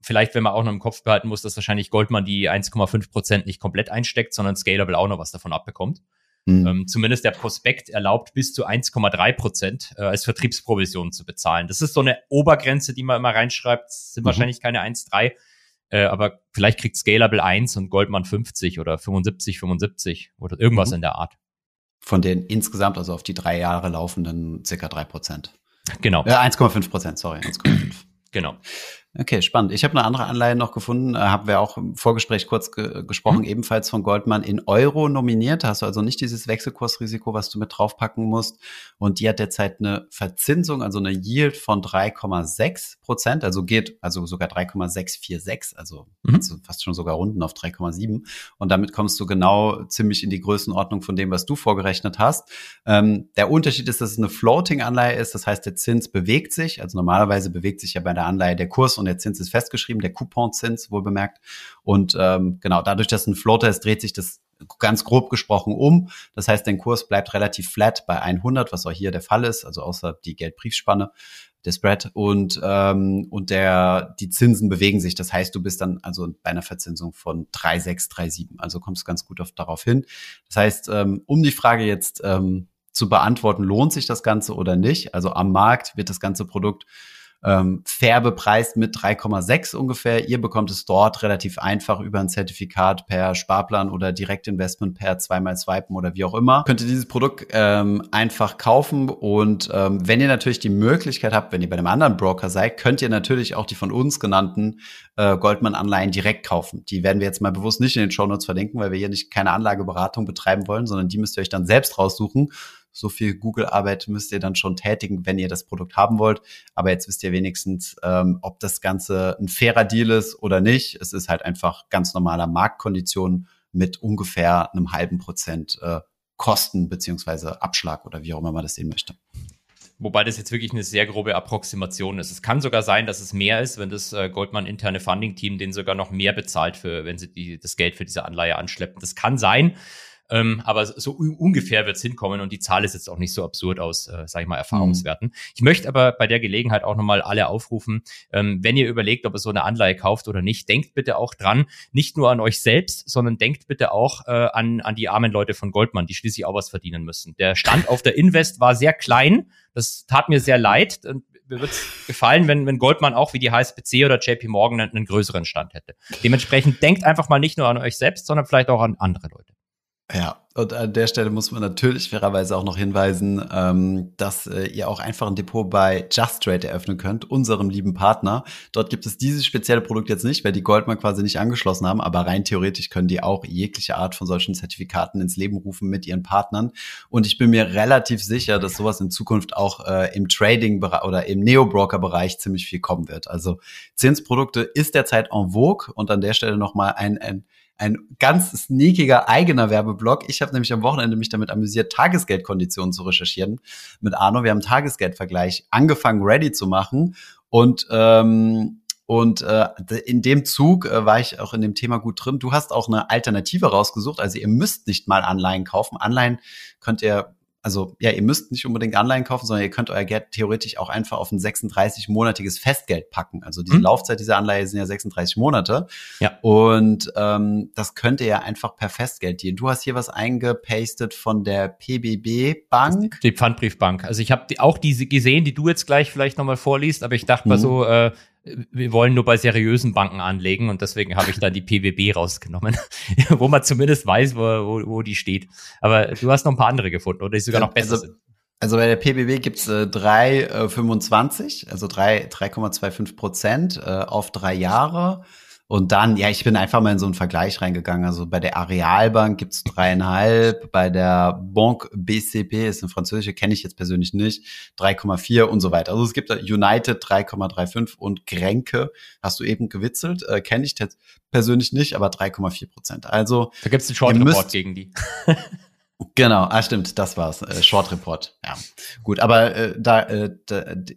vielleicht, wenn man auch noch im Kopf behalten muss, dass wahrscheinlich Goldman die 1,5 Prozent nicht komplett einsteckt, sondern Scalable auch noch was davon abbekommt. Mhm. Ähm, zumindest der Prospekt erlaubt bis zu 1,3 Prozent äh, als Vertriebsprovision zu bezahlen. Das ist so eine Obergrenze, die man immer reinschreibt. Das sind mhm. wahrscheinlich keine 1,3, äh, aber vielleicht kriegt Scalable 1 und Goldman 50 oder 75, 75 oder irgendwas mhm. in der Art. Von den insgesamt, also auf die drei Jahre laufenden, circa drei Prozent. Genau. Äh, 1,5 Prozent, sorry, 1,5. genau. Okay, spannend. Ich habe eine andere Anleihe noch gefunden, äh, haben wir auch im Vorgespräch kurz ge gesprochen, mhm. ebenfalls von Goldman in Euro nominiert. Hast du also nicht dieses Wechselkursrisiko, was du mit draufpacken musst. Und die hat derzeit eine Verzinsung, also eine Yield von 3,6 Prozent, also geht, also sogar 3,646, also mhm. fast schon sogar runden auf 3,7. Und damit kommst du genau ziemlich in die Größenordnung von dem, was du vorgerechnet hast. Ähm, der Unterschied ist, dass es eine Floating-Anleihe ist, das heißt, der Zins bewegt sich. Also normalerweise bewegt sich ja bei der Anleihe der Kurs und und der Zins ist festgeschrieben, der Couponzins wohl bemerkt. Und ähm, genau, dadurch, dass ein Floater ist, dreht sich das ganz grob gesprochen um. Das heißt, dein Kurs bleibt relativ flat bei 100, was auch hier der Fall ist, also außer die Geldbriefspanne, der Spread und ähm, und der die Zinsen bewegen sich. Das heißt, du bist dann also bei einer Verzinsung von 3,6, 3,7. Also kommst ganz gut auf, darauf hin. Das heißt, ähm, um die Frage jetzt ähm, zu beantworten, lohnt sich das Ganze oder nicht? Also am Markt wird das ganze Produkt ähm, fair bepreist mit 3,6 ungefähr. Ihr bekommt es dort relativ einfach über ein Zertifikat per Sparplan oder Direktinvestment per zweimal swipen oder wie auch immer. Könnt ihr dieses Produkt ähm, einfach kaufen und ähm, wenn ihr natürlich die Möglichkeit habt, wenn ihr bei einem anderen Broker seid, könnt ihr natürlich auch die von uns genannten äh, Goldman-Anleihen direkt kaufen. Die werden wir jetzt mal bewusst nicht in den Show Notes verlinken, weil wir hier nicht keine Anlageberatung betreiben wollen, sondern die müsst ihr euch dann selbst raussuchen so viel Google-Arbeit müsst ihr dann schon tätigen, wenn ihr das Produkt haben wollt. Aber jetzt wisst ihr wenigstens, ähm, ob das Ganze ein fairer Deal ist oder nicht. Es ist halt einfach ganz normaler Marktkonditionen mit ungefähr einem halben Prozent äh, Kosten beziehungsweise Abschlag oder wie auch immer man das sehen möchte. Wobei das jetzt wirklich eine sehr grobe Approximation ist. Es kann sogar sein, dass es mehr ist, wenn das äh, Goldman interne Funding-Team den sogar noch mehr bezahlt für, wenn sie die, das Geld für diese Anleihe anschleppen. Das kann sein. Ähm, aber so ungefähr wird es hinkommen und die Zahl ist jetzt auch nicht so absurd aus, äh, sage ich mal, Erfahrungswerten. Mhm. Ich möchte aber bei der Gelegenheit auch nochmal alle aufrufen, ähm, wenn ihr überlegt, ob ihr so eine Anleihe kauft oder nicht, denkt bitte auch dran, nicht nur an euch selbst, sondern denkt bitte auch äh, an, an die armen Leute von Goldman, die schließlich auch was verdienen müssen. Der Stand auf der Invest war sehr klein, das tat mir sehr leid. Und mir würde es gefallen, wenn, wenn Goldman auch wie die HSBC oder JP Morgan einen, einen größeren Stand hätte. Dementsprechend denkt einfach mal nicht nur an euch selbst, sondern vielleicht auch an andere Leute. Ja, und an der Stelle muss man natürlich fairerweise auch noch hinweisen, ähm, dass äh, ihr auch einfach ein Depot bei Just Trade eröffnen könnt, unserem lieben Partner. Dort gibt es dieses spezielle Produkt jetzt nicht, weil die Goldman quasi nicht angeschlossen haben, aber rein theoretisch können die auch jegliche Art von solchen Zertifikaten ins Leben rufen mit ihren Partnern. Und ich bin mir relativ sicher, dass sowas in Zukunft auch äh, im Trading oder im Neo-Broker-Bereich ziemlich viel kommen wird. Also Zinsprodukte ist derzeit en vogue und an der Stelle nochmal ein, ein ein ganz sneakiger eigener Werbeblock. Ich habe nämlich am Wochenende mich damit amüsiert, Tagesgeldkonditionen zu recherchieren mit Arno. Wir haben Tagesgeldvergleich angefangen, ready zu machen und ähm, und äh, in dem Zug äh, war ich auch in dem Thema gut drin. Du hast auch eine Alternative rausgesucht. Also ihr müsst nicht mal Anleihen kaufen. Anleihen könnt ihr also ja, ihr müsst nicht unbedingt Anleihen kaufen, sondern ihr könnt euer Geld theoretisch auch einfach auf ein 36-monatiges Festgeld packen. Also diese hm. Laufzeit dieser Anleihe sind ja 36 Monate. Ja. Und ähm, das könnt ihr ja einfach per Festgeld dienen. Du hast hier was eingepastet von der PBB Bank. Die Pfandbriefbank. Also ich habe auch diese gesehen, die du jetzt gleich vielleicht nochmal vorliest, aber ich dachte mhm. mal so, äh, wir wollen nur bei seriösen Banken anlegen und deswegen habe ich dann die PWB rausgenommen, [laughs] wo man zumindest weiß, wo, wo, wo, die steht. Aber du hast noch ein paar andere gefunden, oder die sogar noch besser also, sind. Also bei der PBB gibt's äh, 3,25, äh, also 3,25 Prozent äh, auf drei Jahre. Und dann, ja, ich bin einfach mal in so einen Vergleich reingegangen. Also bei der Arealbank gibt's dreieinhalb, bei der Banque BCP, ist eine französische, kenne ich jetzt persönlich nicht, 3,4 und so weiter. Also es gibt da United 3,35 und Grenke, hast du eben gewitzelt, äh, kenne ich jetzt persönlich nicht, aber 3,4 Prozent. Also da gibt's einen Short Report gegen die. [laughs] Genau, ah stimmt, das war's. Äh, Short Report. Ja, gut, aber äh, da äh,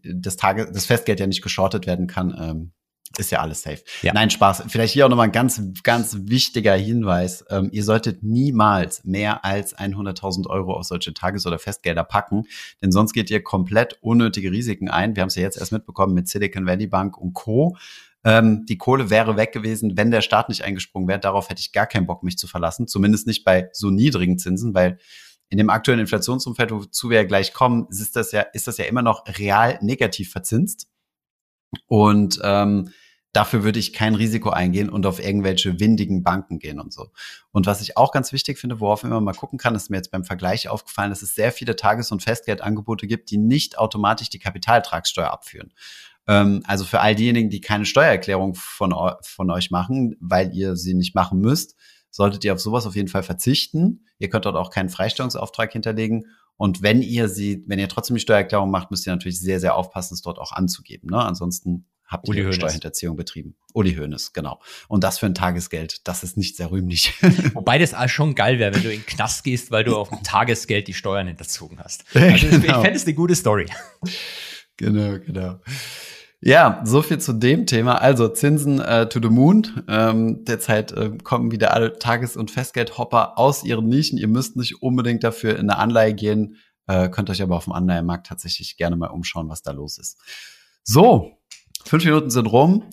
das Tage, das Festgeld ja nicht geschortet werden kann, ähm, ist ja alles safe. Ja. Nein, Spaß. Vielleicht hier auch nochmal ein ganz, ganz wichtiger Hinweis. Ähm, ihr solltet niemals mehr als 100.000 Euro auf solche Tages- oder Festgelder packen, denn sonst geht ihr komplett unnötige Risiken ein. Wir haben es ja jetzt erst mitbekommen mit Silicon Valley Bank und Co. Ähm, die Kohle wäre weg gewesen, wenn der Staat nicht eingesprungen wäre. Darauf hätte ich gar keinen Bock, mich zu verlassen. Zumindest nicht bei so niedrigen Zinsen, weil in dem aktuellen Inflationsumfeld, wozu wir ja gleich kommen, ist das ja, ist das ja immer noch real negativ verzinst. Und ähm, dafür würde ich kein Risiko eingehen und auf irgendwelche windigen Banken gehen und so. Und was ich auch ganz wichtig finde, worauf man mal gucken kann, ist mir jetzt beim Vergleich aufgefallen, dass es sehr viele Tages- und Festgeldangebote gibt, die nicht automatisch die Kapitaltragssteuer abführen. Ähm, also für all diejenigen, die keine Steuererklärung von, von euch machen, weil ihr sie nicht machen müsst, solltet ihr auf sowas auf jeden Fall verzichten. Ihr könnt dort auch keinen Freistellungsauftrag hinterlegen. Und wenn ihr sie, wenn ihr trotzdem die Steuererklärung macht, müsst ihr natürlich sehr, sehr aufpassen, es dort auch anzugeben. Ne? Ansonsten habt Uli ihr Hoeneß. Steuerhinterziehung betrieben. Uli Hoeneß, genau. Und das für ein Tagesgeld, das ist nicht sehr rühmlich. [laughs] Wobei das auch schon geil wäre, wenn du in den Knast gehst, weil du auf dem Tagesgeld die Steuern hinterzogen hast. Also [laughs] genau. ich fände es eine gute Story. Genau, genau. Ja, so viel zu dem Thema. Also Zinsen äh, to the Moon. Ähm, derzeit äh, kommen wieder alle Tages- und Festgeldhopper aus ihren Nischen. Ihr müsst nicht unbedingt dafür in eine Anleihe gehen, äh, könnt euch aber auf dem Anleihemarkt tatsächlich gerne mal umschauen, was da los ist. So, fünf Minuten sind rum.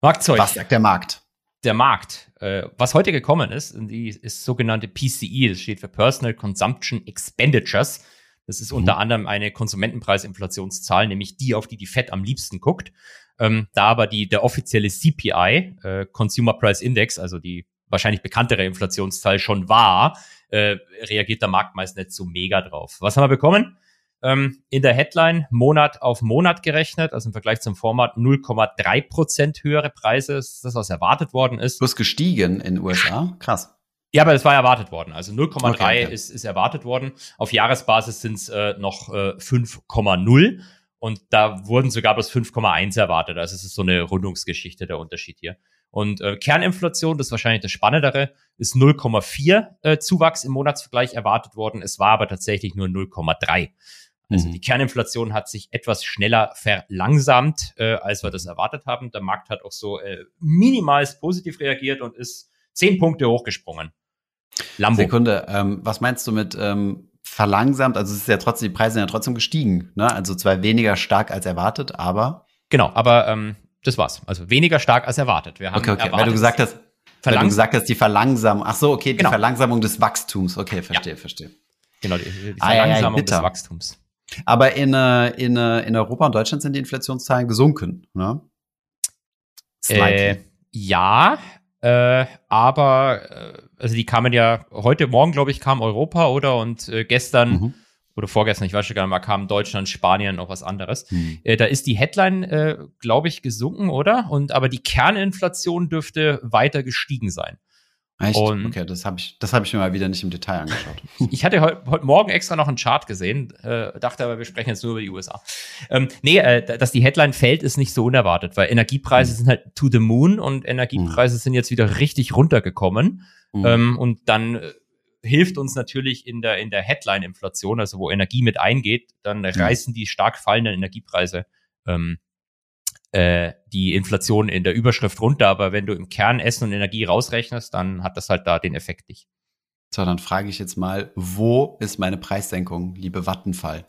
Marktzeug. Was sagt der Markt? Der Markt. Äh, was heute gekommen ist, die ist sogenannte PCE, das steht für Personal Consumption Expenditures. Das ist mhm. unter anderem eine Konsumentenpreisinflationszahl, nämlich die, auf die die Fed am liebsten guckt. Ähm, da aber die, der offizielle CPI, äh, Consumer Price Index, also die wahrscheinlich bekanntere Inflationszahl schon war, äh, reagiert der Markt meist nicht so mega drauf. Was haben wir bekommen? Ähm, in der Headline Monat auf Monat gerechnet, also im Vergleich zum Format 0,3 Prozent höhere Preise, ist das, was erwartet worden ist. Plus gestiegen in den USA. Krass. Ja, aber das war erwartet worden. Also 0,3 okay, okay. ist, ist erwartet worden. Auf Jahresbasis sind es äh, noch äh, 5,0 und da wurden sogar bloß 5,1 erwartet. Also es ist so eine Rundungsgeschichte der Unterschied hier. Und äh, Kerninflation, das ist wahrscheinlich das Spannendere, ist 0,4 äh, Zuwachs im Monatsvergleich erwartet worden. Es war aber tatsächlich nur 0,3. Also mhm. die Kerninflation hat sich etwas schneller verlangsamt, äh, als wir das erwartet haben. Der Markt hat auch so äh, minimal positiv reagiert und ist zehn Punkte hochgesprungen. Lambo. Sekunde, ähm, was meinst du mit ähm, verlangsamt? Also es ist ja trotzdem, die Preise sind ja trotzdem gestiegen, ne? Also zwar weniger stark als erwartet, aber. Genau, aber ähm, das war's. Also weniger stark als erwartet. Wir haben okay, okay. Erwartet, weil du gesagt hast, weil du gesagt hast, die Verlangsamung. Ach so, okay, die genau. Verlangsamung des Wachstums. Okay, verstehe, ja. verstehe. Genau, die, die Verlangsamung ah, ja, ja, des Wachstums. Aber in, äh, in, äh, in Europa und Deutschland sind die Inflationszahlen gesunken, ne? Äh, ja, äh, aber, äh, also die kamen ja, heute Morgen, glaube ich, kam Europa, oder? Und äh, gestern mhm. oder vorgestern, ich weiß schon gar nicht mal, kam Deutschland, Spanien, noch was anderes. Mhm. Äh, da ist die Headline, äh, glaube ich, gesunken, oder? Und aber die Kerninflation dürfte weiter gestiegen sein. Echt? Und okay, das habe ich, das habe ich mir mal wieder nicht im Detail angeschaut. [laughs] ich hatte heute heut Morgen extra noch einen Chart gesehen, äh, dachte aber, wir sprechen jetzt nur über die USA. Ähm, nee, äh, dass die Headline fällt, ist nicht so unerwartet, weil Energiepreise mhm. sind halt to the moon und Energiepreise mhm. sind jetzt wieder richtig runtergekommen. Mhm. Ähm, und dann äh, hilft uns natürlich in der, in der Headline-Inflation, also wo Energie mit eingeht, dann mhm. reißen die stark fallenden Energiepreise ähm, äh, die Inflation in der Überschrift runter, aber wenn du im Kern Essen und Energie rausrechnest, dann hat das halt da den Effekt nicht. So, dann frage ich jetzt mal, wo ist meine Preissenkung, liebe Vattenfall?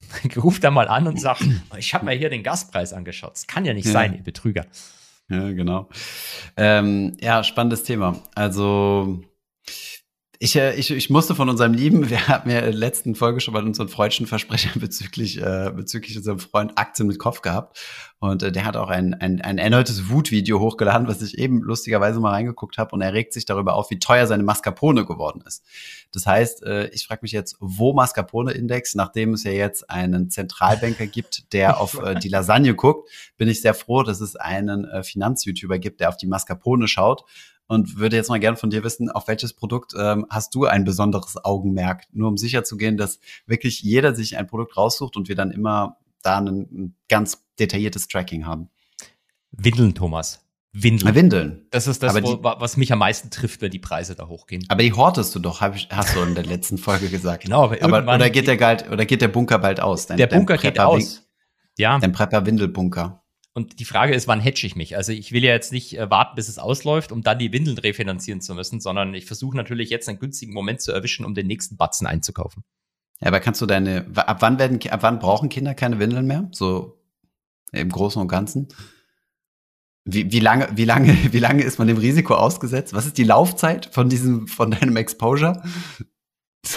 [laughs] Ruf da mal an und [clears throat] sag, ich habe mir hier den Gaspreis angeschaut. Das kann ja nicht ja. sein, ihr Betrüger. Ja, genau. Ähm, ja, spannendes Thema. Also ich, äh, ich, ich musste von unserem Lieben, [laughs] wir hatten ja in der letzten Folge schon mal unseren freudschen Versprecher [laughs] bezüglich, äh, bezüglich unserem Freund Aktien mit Kopf gehabt. Und äh, der hat auch ein, ein, ein erneutes Wutvideo hochgeladen, was ich eben lustigerweise mal reingeguckt habe. Und er regt sich darüber auf, wie teuer seine Mascarpone geworden ist. Das heißt, äh, ich frage mich jetzt, wo Mascarpone-Index, nachdem es ja jetzt einen Zentralbanker gibt, der [laughs] auf äh, die Lasagne guckt, bin ich sehr froh, dass es einen äh, Finanz-YouTuber gibt, der auf die Mascarpone schaut und würde jetzt mal gern von dir wissen, auf welches Produkt ähm, hast du ein besonderes Augenmerk? Nur um sicher zu gehen, dass wirklich jeder sich ein Produkt raussucht und wir dann immer da ein, ganz detailliertes Tracking haben. Windeln, Thomas. Windeln. Windeln. Das ist das, wo, was mich am meisten trifft, wenn die Preise da hochgehen. Aber die hortest du doch, hast du in der letzten Folge gesagt. Genau, aber, aber oder geht der bald, oder geht der Bunker bald aus? Dein, der Bunker geht aus. Ja. Dein Prepper Windelbunker. Und die Frage ist, wann hedge ich mich? Also ich will ja jetzt nicht äh, warten, bis es ausläuft, um dann die Windeln refinanzieren zu müssen, sondern ich versuche natürlich jetzt einen günstigen Moment zu erwischen, um den nächsten Batzen einzukaufen. Ja, aber kannst du deine, ab wann werden, ab wann brauchen Kinder keine Windeln mehr? So im Großen und Ganzen? Wie, wie lange, wie lange, [laughs] wie lange ist man dem Risiko ausgesetzt? Was ist die Laufzeit von diesem, von deinem Exposure? [laughs]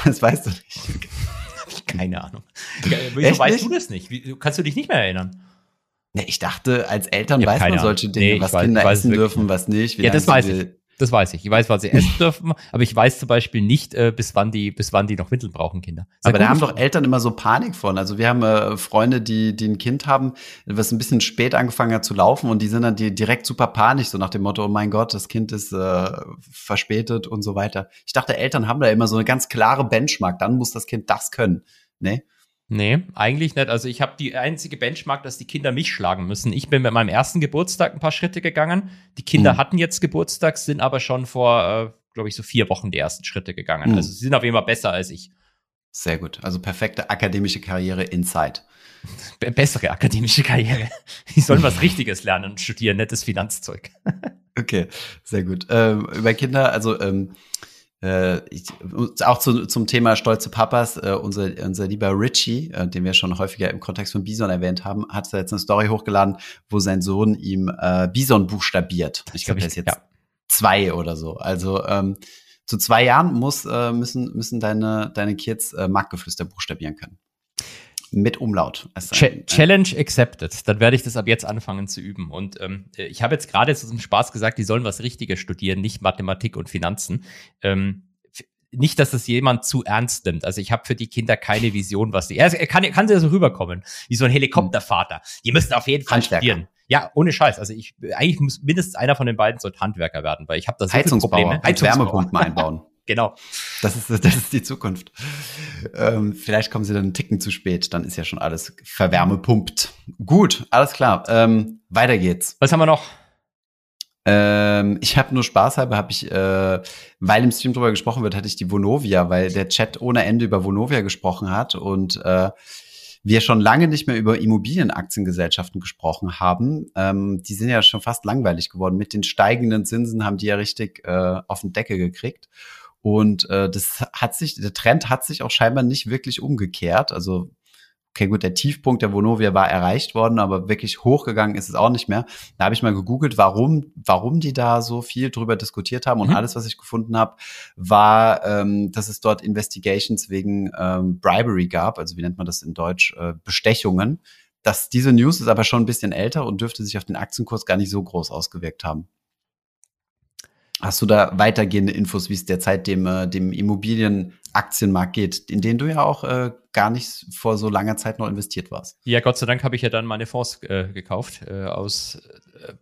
Das weißt du nicht. [laughs] Keine Ahnung. Wieso weißt nicht? du das nicht? Wie, kannst du dich nicht mehr erinnern? Ne, ich dachte, als Eltern weiß man solche Dinge, nee, was weiß, Kinder essen dürfen, was nicht. ja, das weiß ich. Das weiß ich. Ich weiß, was sie essen dürfen, aber ich weiß zum Beispiel nicht, äh, bis wann die, bis wann die noch Windeln brauchen, Kinder. Sehr aber da haben doch Eltern immer so Panik von. Also wir haben äh, Freunde, die, die ein Kind haben, was ein bisschen spät angefangen hat zu laufen und die sind dann die, direkt super panisch, so nach dem Motto, oh mein Gott, das Kind ist äh, verspätet und so weiter. Ich dachte, Eltern haben da immer so eine ganz klare Benchmark, dann muss das Kind das können. Nee? Nee, eigentlich nicht. Also ich habe die einzige Benchmark, dass die Kinder mich schlagen müssen. Ich bin mit meinem ersten Geburtstag ein paar Schritte gegangen. Die Kinder mhm. hatten jetzt Geburtstag, sind aber schon vor, äh, glaube ich, so vier Wochen die ersten Schritte gegangen. Mhm. Also sie sind auf jeden Fall besser als ich. Sehr gut. Also perfekte akademische Karriere inside. [laughs] bessere akademische Karriere. Die sollen was [laughs] Richtiges lernen und studieren, nettes Finanzzeug. [laughs] okay, sehr gut. Ähm, über Kinder, also ähm, äh, ich, auch zu, zum Thema stolze Papas, äh, unser, unser lieber Richie, äh, den wir schon häufiger im Kontext von Bison erwähnt haben, hat jetzt eine Story hochgeladen, wo sein Sohn ihm äh, Bison buchstabiert. Ich glaube, der ist jetzt ja. zwei oder so. Also ähm, zu zwei Jahren muss, äh, müssen, müssen deine, deine Kids äh, Marktgeflüster buchstabieren können. Mit Umlaut. Ch Challenge accepted. Dann werde ich das ab jetzt anfangen zu üben. Und ähm, ich habe jetzt gerade zu zum Spaß gesagt, die sollen was Richtiges studieren, nicht Mathematik und Finanzen. Ähm, nicht, dass das jemand zu ernst nimmt. Also ich habe für die Kinder keine Vision, was sie. Er kann, kann sie ja so rüberkommen, wie so ein Helikoptervater. Die müssen auf jeden Fall studieren. Ja, ohne Scheiß. Also ich eigentlich muss mindestens einer von den beiden sollte Handwerker werden, weil ich habe da so Heizungsbauer, Probleme. Wärmepumpen einbauen. [laughs] Genau. Das ist, [laughs] das ist die Zukunft. Ähm, vielleicht kommen sie dann einen Ticken zu spät, dann ist ja schon alles verwärmepumpt. Gut, alles klar. Ähm, weiter geht's. Was haben wir noch? Ähm, ich habe nur spaßhalber, habe ich, äh, weil im Stream drüber gesprochen wird, hatte ich die Vonovia, weil der Chat ohne Ende über Vonovia gesprochen hat und äh, wir schon lange nicht mehr über Immobilienaktiengesellschaften gesprochen haben. Ähm, die sind ja schon fast langweilig geworden. Mit den steigenden Zinsen haben die ja richtig äh, auf den Deckel gekriegt. Und äh, das hat sich, der Trend hat sich auch scheinbar nicht wirklich umgekehrt. Also, okay, gut, der Tiefpunkt der Vonovia war erreicht worden, aber wirklich hochgegangen ist es auch nicht mehr. Da habe ich mal gegoogelt, warum, warum die da so viel drüber diskutiert haben. Und mhm. alles, was ich gefunden habe, war, ähm, dass es dort Investigations wegen ähm, Bribery gab. Also wie nennt man das in Deutsch? Äh, Bestechungen. Dass diese News ist aber schon ein bisschen älter und dürfte sich auf den Aktienkurs gar nicht so groß ausgewirkt haben. Hast du da weitergehende Infos, wie es derzeit dem, äh, dem Immobilienaktienmarkt geht, in den du ja auch äh, gar nicht vor so langer Zeit noch investiert warst? Ja, Gott sei Dank habe ich ja dann meine Fonds äh, gekauft, äh, aus äh,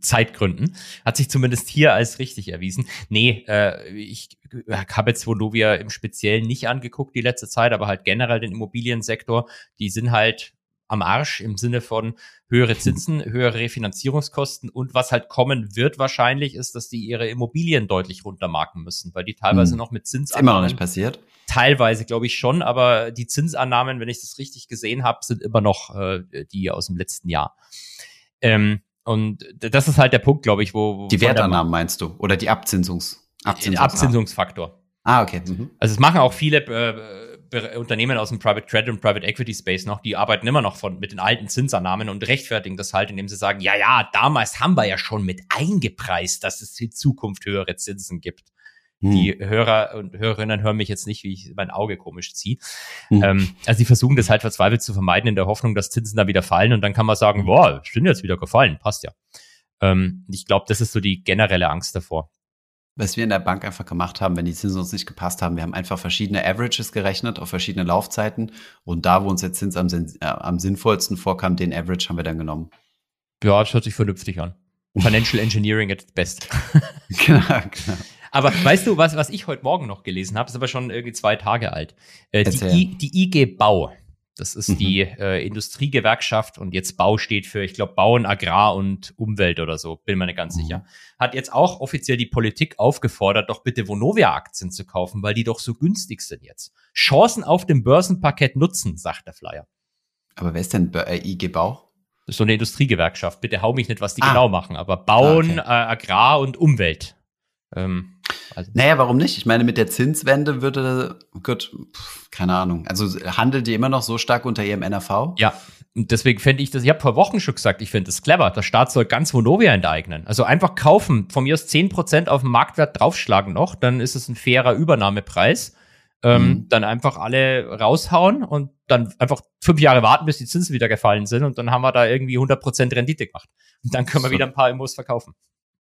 Zeitgründen. Hat sich zumindest hier als richtig erwiesen. Nee, äh, ich habe jetzt Vonovia im Speziellen nicht angeguckt die letzte Zeit, aber halt generell den Immobiliensektor. Die sind halt am Arsch im Sinne von höhere [laughs] Zinsen, höhere Refinanzierungskosten und was halt kommen wird wahrscheinlich ist, dass die ihre Immobilien deutlich runtermarken müssen, weil die teilweise hm. noch mit Zinsannahmen. Immer noch nicht passiert. Teilweise glaube ich schon, aber die Zinsannahmen, wenn ich das richtig gesehen habe, sind immer noch äh, die aus dem letzten Jahr. Ähm, und das ist halt der Punkt, glaube ich, wo, wo die Wertannahmen meinst du oder die Abzinsungs Abzinsungs Abzinsungsfaktor. Ah, okay. Mhm. Also es machen auch viele äh, Unternehmen aus dem Private Credit und Private Equity Space noch, die arbeiten immer noch von, mit den alten Zinsannahmen und rechtfertigen das halt, indem sie sagen, ja, ja, damals haben wir ja schon mit eingepreist, dass es in Zukunft höhere Zinsen gibt. Hm. Die Hörer und Hörerinnen hören mich jetzt nicht, wie ich mein Auge komisch ziehe. Hm. Ähm, also die versuchen das halt verzweifelt zu vermeiden in der Hoffnung, dass Zinsen da wieder fallen und dann kann man sagen, boah, sind jetzt wieder gefallen, passt ja. Ähm, ich glaube, das ist so die generelle Angst davor was wir in der Bank einfach gemacht haben, wenn die Zinsen uns nicht gepasst haben, wir haben einfach verschiedene Averages gerechnet auf verschiedene Laufzeiten und da, wo uns der Zins am, äh, am sinnvollsten vorkam, den Average haben wir dann genommen. Ja, das hört sich vernünftig an. Financial Engineering at best. [laughs] genau, genau. Aber weißt du, was, was ich heute Morgen noch gelesen habe, ist aber schon irgendwie zwei Tage alt. Äh, die, I, die IG Bau das ist mhm. die äh, Industriegewerkschaft und jetzt Bau steht für, ich glaube, Bauen, Agrar und Umwelt oder so, bin mir nicht ganz mhm. sicher. Hat jetzt auch offiziell die Politik aufgefordert, doch bitte Vonovia-Aktien zu kaufen, weil die doch so günstig sind jetzt. Chancen auf dem Börsenparkett nutzen, sagt der Flyer. Aber wer ist denn äh, IG Bau? so eine Industriegewerkschaft. Bitte hau mich nicht, was die ah. genau machen, aber Bauen, ah, okay. äh, Agrar und Umwelt. Ähm, also. Naja, warum nicht? Ich meine, mit der Zinswende würde, gut, keine Ahnung. Also handelt die immer noch so stark unter ihrem NRV? Ja, und deswegen fände ich das, ich habe vor Wochen schon gesagt, ich finde das clever. Der Staat soll ganz Vonovia enteignen. Also einfach kaufen, von mir aus 10% auf den Marktwert draufschlagen noch, dann ist es ein fairer Übernahmepreis. Ähm, mhm. Dann einfach alle raushauen und dann einfach fünf Jahre warten, bis die Zinsen wieder gefallen sind und dann haben wir da irgendwie 100% Rendite gemacht. Und dann können wir so. wieder ein paar Immos verkaufen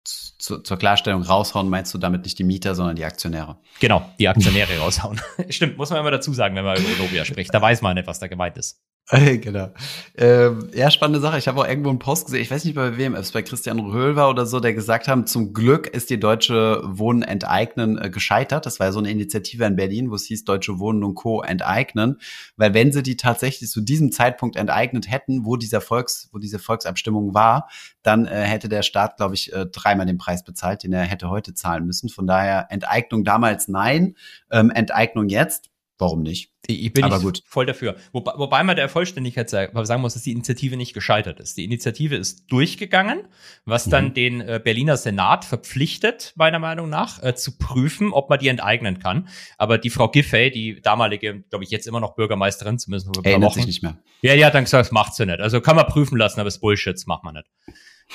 zu, zur Klarstellung raushauen, meinst du damit nicht die Mieter, sondern die Aktionäre? Genau, die Aktionäre [laughs] raushauen. Stimmt, muss man immer dazu sagen, wenn man über Nobia spricht. Da weiß man nicht, was da gemeint ist. [laughs] genau. Ähm, ja, spannende Sache. Ich habe auch irgendwo einen Post gesehen, ich weiß nicht bei wem, ob es bei Christian Röhl war oder so, der gesagt haben, zum Glück ist die Deutsche Wohnen enteignen äh, gescheitert. Das war ja so eine Initiative in Berlin, wo es hieß, Deutsche Wohnen und Co. enteignen. Weil wenn sie die tatsächlich zu diesem Zeitpunkt enteignet hätten, wo dieser Volks, wo diese Volksabstimmung war, dann äh, hätte der Staat, glaube ich, äh, dreimal den Preis bezahlt, den er hätte heute zahlen müssen. Von daher Enteignung damals nein, ähm, Enteignung jetzt warum nicht? Ich bin Aber gut. voll dafür. Wobei, wobei man der Vollständigkeit sagen muss, dass die Initiative nicht gescheitert ist. Die Initiative ist durchgegangen, was dann mhm. den äh, Berliner Senat verpflichtet, meiner Meinung nach, äh, zu prüfen, ob man die enteignen kann. Aber die Frau Giffey, die damalige, glaube ich, jetzt immer noch Bürgermeisterin, zumindest vor ein paar Wochen. sich nicht mehr. Ja, hat dann gesagt, das macht sie nicht. Also kann man prüfen lassen, aber das Bullshit, das macht man nicht.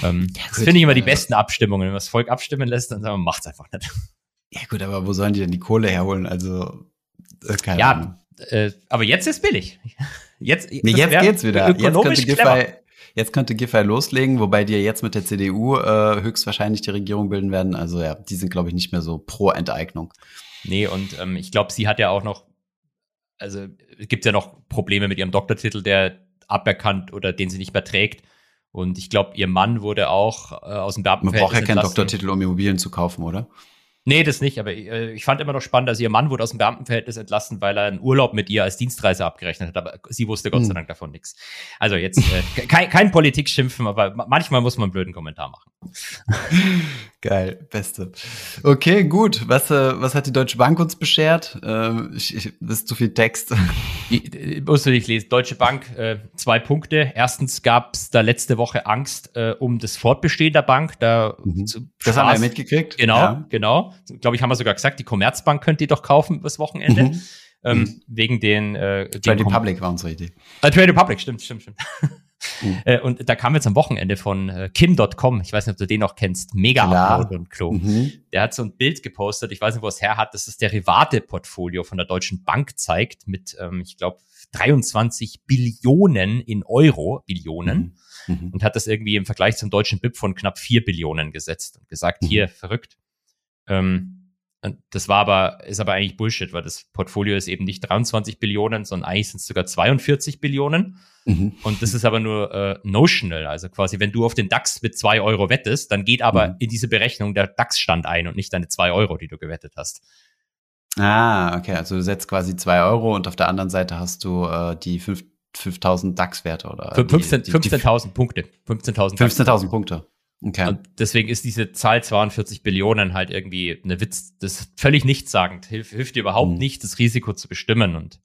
Ähm, ja, das finde ich immer die besten Abstimmungen. Wenn man das Volk abstimmen lässt, dann sagen wir, macht's einfach nicht. Ja gut, aber wo sollen die denn die Kohle herholen? Also äh, keine ja, Ahnung. Äh, aber jetzt ist billig. [laughs] Jetzt, nee, jetzt geht's wieder. Jetzt könnte, Giffey, jetzt könnte Giffey loslegen, wobei die jetzt mit der CDU äh, höchstwahrscheinlich die Regierung bilden werden. Also ja, die sind, glaube ich, nicht mehr so pro Enteignung. Nee, und ähm, ich glaube, sie hat ja auch noch, also es gibt ja noch Probleme mit ihrem Doktortitel, der aberkannt oder den sie nicht mehr trägt. Und ich glaube, ihr Mann wurde auch äh, aus dem Beamtenverhältnis Man braucht ja keinen Doktortitel, um Immobilien zu kaufen, oder? Nee, das nicht, aber äh, ich fand immer noch spannend, dass ihr Mann wurde aus dem Beamtenverhältnis entlassen, weil er einen Urlaub mit ihr als Dienstreise abgerechnet hat, aber sie wusste Gott sei hm. Dank davon nichts. Also jetzt äh, kein, kein Politik schimpfen, aber manchmal muss man einen blöden Kommentar machen. [laughs] Geil, beste. Okay, gut. Was, äh, was hat die Deutsche Bank uns beschert? Äh, ich, ich, das ist zu viel Text. [laughs] Ich, ich, musst du nicht lesen. Deutsche Bank, äh, zwei Punkte. Erstens gab es da letzte Woche Angst äh, um das Fortbestehen der Bank. Da mhm. Das haben wir mitgekriegt. Genau, ja. genau glaube ich, haben wir sogar gesagt, die Commerzbank könnt ihr doch kaufen übers Wochenende. Mhm. Ähm, mhm. Wegen den äh, Trade Republic war unsere Idee. Äh, Trade Republic, stimmt, stimmt, stimmt. Mhm. [laughs] äh, und da kam jetzt am Wochenende von äh, Kim.com, ich weiß nicht, ob du den noch kennst, mega Upload und Klo. Mhm. Der hat so ein Bild gepostet, ich weiß nicht, wo es her hat, dass es Derivate-Portfolio von der Deutschen Bank zeigt mit, ähm, ich glaube, 23 Billionen in Euro, Billionen. Mhm. mhm. Und hat das irgendwie im Vergleich zum deutschen BIP von knapp 4 Billionen gesetzt und gesagt, mhm. hier, verrückt. Ähm, das war aber, ist aber eigentlich Bullshit, weil das Portfolio ist eben nicht 23 Billionen, sondern eigentlich sind es sogar 42 Billionen. Mhm. Und das ist aber nur äh, notional. Also quasi, wenn du auf den DAX mit zwei Euro wettest, dann geht aber mhm. in diese Berechnung der DAX-Stand ein und nicht deine zwei Euro, die du gewettet hast. Ah, okay. Also du setzt quasi zwei Euro und auf der anderen Seite hast du äh, die 5000 DAX-Werte oder 15.000 15 Punkte. 15.000 15.000 Punkte. Okay. Und deswegen ist diese Zahl 42 Billionen halt irgendwie eine Witz, das ist völlig nichtssagend, hilft, hilft dir überhaupt mhm. nicht, das Risiko zu bestimmen und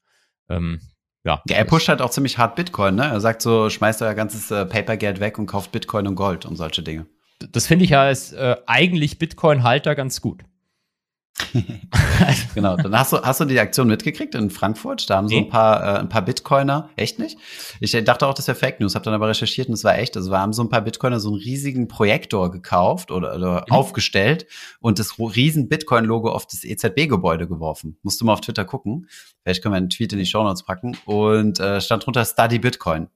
ähm, ja. ja. Er pusht halt auch ziemlich hart Bitcoin, ne? Er sagt so, schmeißt euer ganzes äh, Papergeld weg und kauft Bitcoin und Gold und solche Dinge. Das finde ich ja als äh, eigentlich Bitcoin-Halter ganz gut. [laughs] genau, dann hast du, hast du die Aktion mitgekriegt in Frankfurt? Da haben so ein paar, äh, ein paar Bitcoiner, echt nicht? Ich dachte auch, das wäre Fake News, habe dann aber recherchiert und es war echt. Also wir haben so ein paar Bitcoiner so einen riesigen Projektor gekauft oder, oder mhm. aufgestellt und das riesen Bitcoin-Logo auf das EZB-Gebäude geworfen. Musst du mal auf Twitter gucken. Vielleicht können wir einen Tweet in die Show Notes packen. Und äh, stand drunter Study Bitcoin.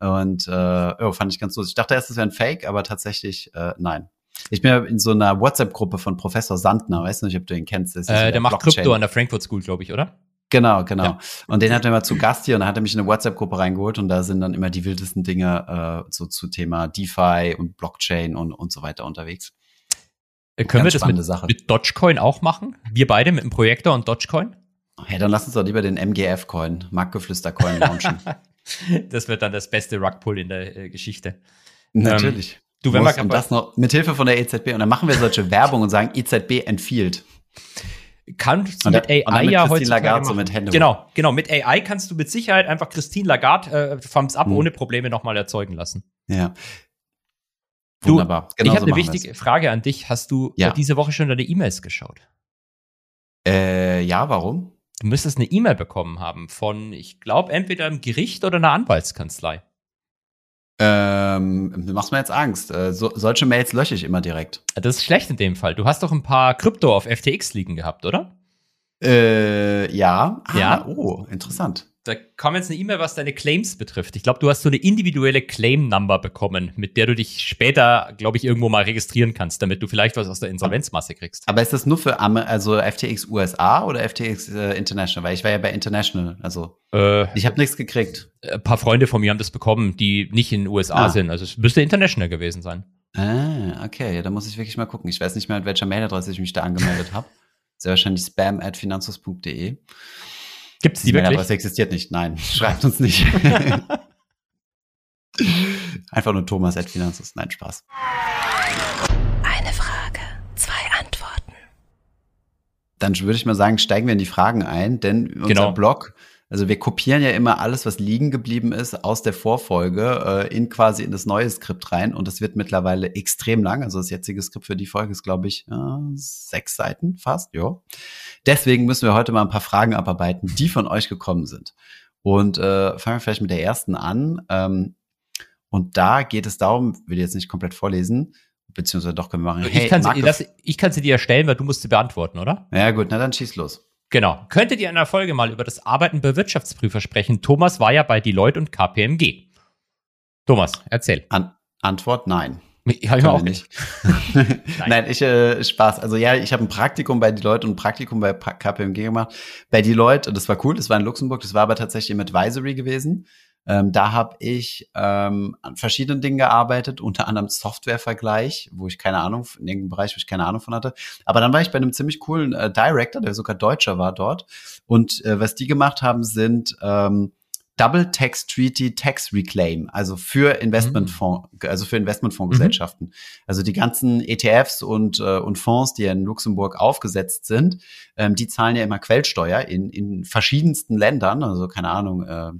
Und äh, oh, fand ich ganz lustig. Ich dachte erst, es wäre ein Fake, aber tatsächlich äh, nein. Ich bin in so einer WhatsApp-Gruppe von Professor Sandner, weißt du nicht, ob du ihn kennst. Äh, der, der macht Krypto an der Frankfurt School, glaube ich, oder? Genau, genau. Ja. Und den hat er mal zu Gast hier und da hat er mich in eine WhatsApp-Gruppe reingeholt und da sind dann immer die wildesten Dinge äh, so zu Thema DeFi und Blockchain und, und so weiter unterwegs. Äh, können Ganz wir das mit, Sache. mit Dogecoin auch machen? Wir beide mit dem Projektor und Dogecoin? Ja, dann lass uns doch lieber den MGF-Coin, Marktgeflüster-Coin launchen. [laughs] das wird dann das beste Rugpull in der äh, Geschichte. Natürlich. Ähm, Du, wenn wir und das noch mit Hilfe von der EZB und dann machen wir solche Werbung und sagen EZB empfiehlt. kannst du mit da- und dann AI mit ja Christine Lagarde so mit Hände. Genau, genau. Mit AI kannst du mit Sicherheit einfach Christine Lagarde äh, Thumbs Up Mhm. ohne Probleme nochmal erzeugen lassen. Ja. Du, Wunderbar. ich Genau habe so eine machen wir's. wichtige Frage an dich. Hast du Ja. diese Woche schon deine E-Mails geschaut? Äh, ja, warum? Du müsstest eine E-Mail bekommen haben von, ich glaube, entweder einem Gericht oder einer Anwaltskanzlei. Ähm, du machst mir jetzt Angst. Äh, so, solche Mails lösche ich immer direkt. Das ist schlecht in dem Fall. Du hast doch ein paar Krypto auf FTX liegen gehabt, oder? Äh, ja. Ah, Ja. Oh, interessant. Da kam jetzt eine E-Mail, was deine Claims betrifft. Ich glaube, du hast so eine individuelle Claim-Number bekommen, mit der du dich später, glaube ich, irgendwo mal registrieren kannst, damit du vielleicht was aus der Insolvenzmasse kriegst. Aber ist das nur für also FTX USA oder FTX äh, International? Weil ich war ja bei International. Also Äh, ich habe nichts gekriegt. ein paar Freunde von mir haben das bekommen, die nicht in den USA Ah. sind. Also es müsste international gewesen sein. Ah, okay. Ja, da muss ich wirklich mal gucken. Ich weiß nicht mehr, mit welcher Mailadresse ich mich da angemeldet habe. [laughs] Sehr wahrscheinlich spam at finanzus.de. Gibt es die Die wirklich? Mailadresse existiert nicht. Nein, [laughs] schreibt uns nicht. [laughs] Einfach nur Thomas at Finanzus. Nein, Spaß. Eine Frage, zwei Antworten. Dann würde ich mal sagen, steigen wir in die Fragen ein, denn unser Genau. Blog, also wir kopieren ja immer alles, was liegen geblieben ist, aus der Vorfolge äh, in quasi in das neue Skript rein und das wird mittlerweile extrem lang. Also das jetzige Skript für die Folge ist, glaube ich, äh, sechs Seiten fast, ja. Deswegen müssen wir heute mal ein paar Fragen abarbeiten, die von euch gekommen sind. Und äh, fangen wir vielleicht mit der ersten an. Ähm, und da geht es darum, will ich jetzt nicht komplett vorlesen, beziehungsweise doch können wir machen. das, ich kann sie dir erstellen, weil du musst sie beantworten, oder? ja gut, na dann schieß los. Genau. Könntet ihr in einer Folge mal über das Arbeiten bei Wirtschaftsprüfer sprechen? Thomas war ja bei Deloitte und KPMG. Thomas, erzähl. An Antwort nein. Habe ich mir auch nicht. [laughs] Nein, ich äh, Spaß. Also ja, ich habe ein Praktikum bei Deloitte und ein Praktikum bei KPMG gemacht. Bei Deloitte, das war cool, das war in Luxemburg, das war aber tatsächlich im Advisory gewesen. Ähm, da habe ich ähm, an verschiedenen Dingen gearbeitet, unter anderem Softwarevergleich, wo ich keine Ahnung, in irgendeinem Bereich, wo ich keine Ahnung von hatte. Aber dann war ich bei einem ziemlich coolen äh, Director, der sogar Deutscher war dort. Und äh, was die gemacht haben, sind ähm, Double Tax Treaty Tax Reclaim, also für Investmentfonds, also für Investmentfondsgesellschaften. Also die ganzen ETFs und, äh, und Fonds, die ja in Luxemburg aufgesetzt sind, ähm, die zahlen ja immer Quellsteuer in, in verschiedensten Ländern, also keine Ahnung, äh,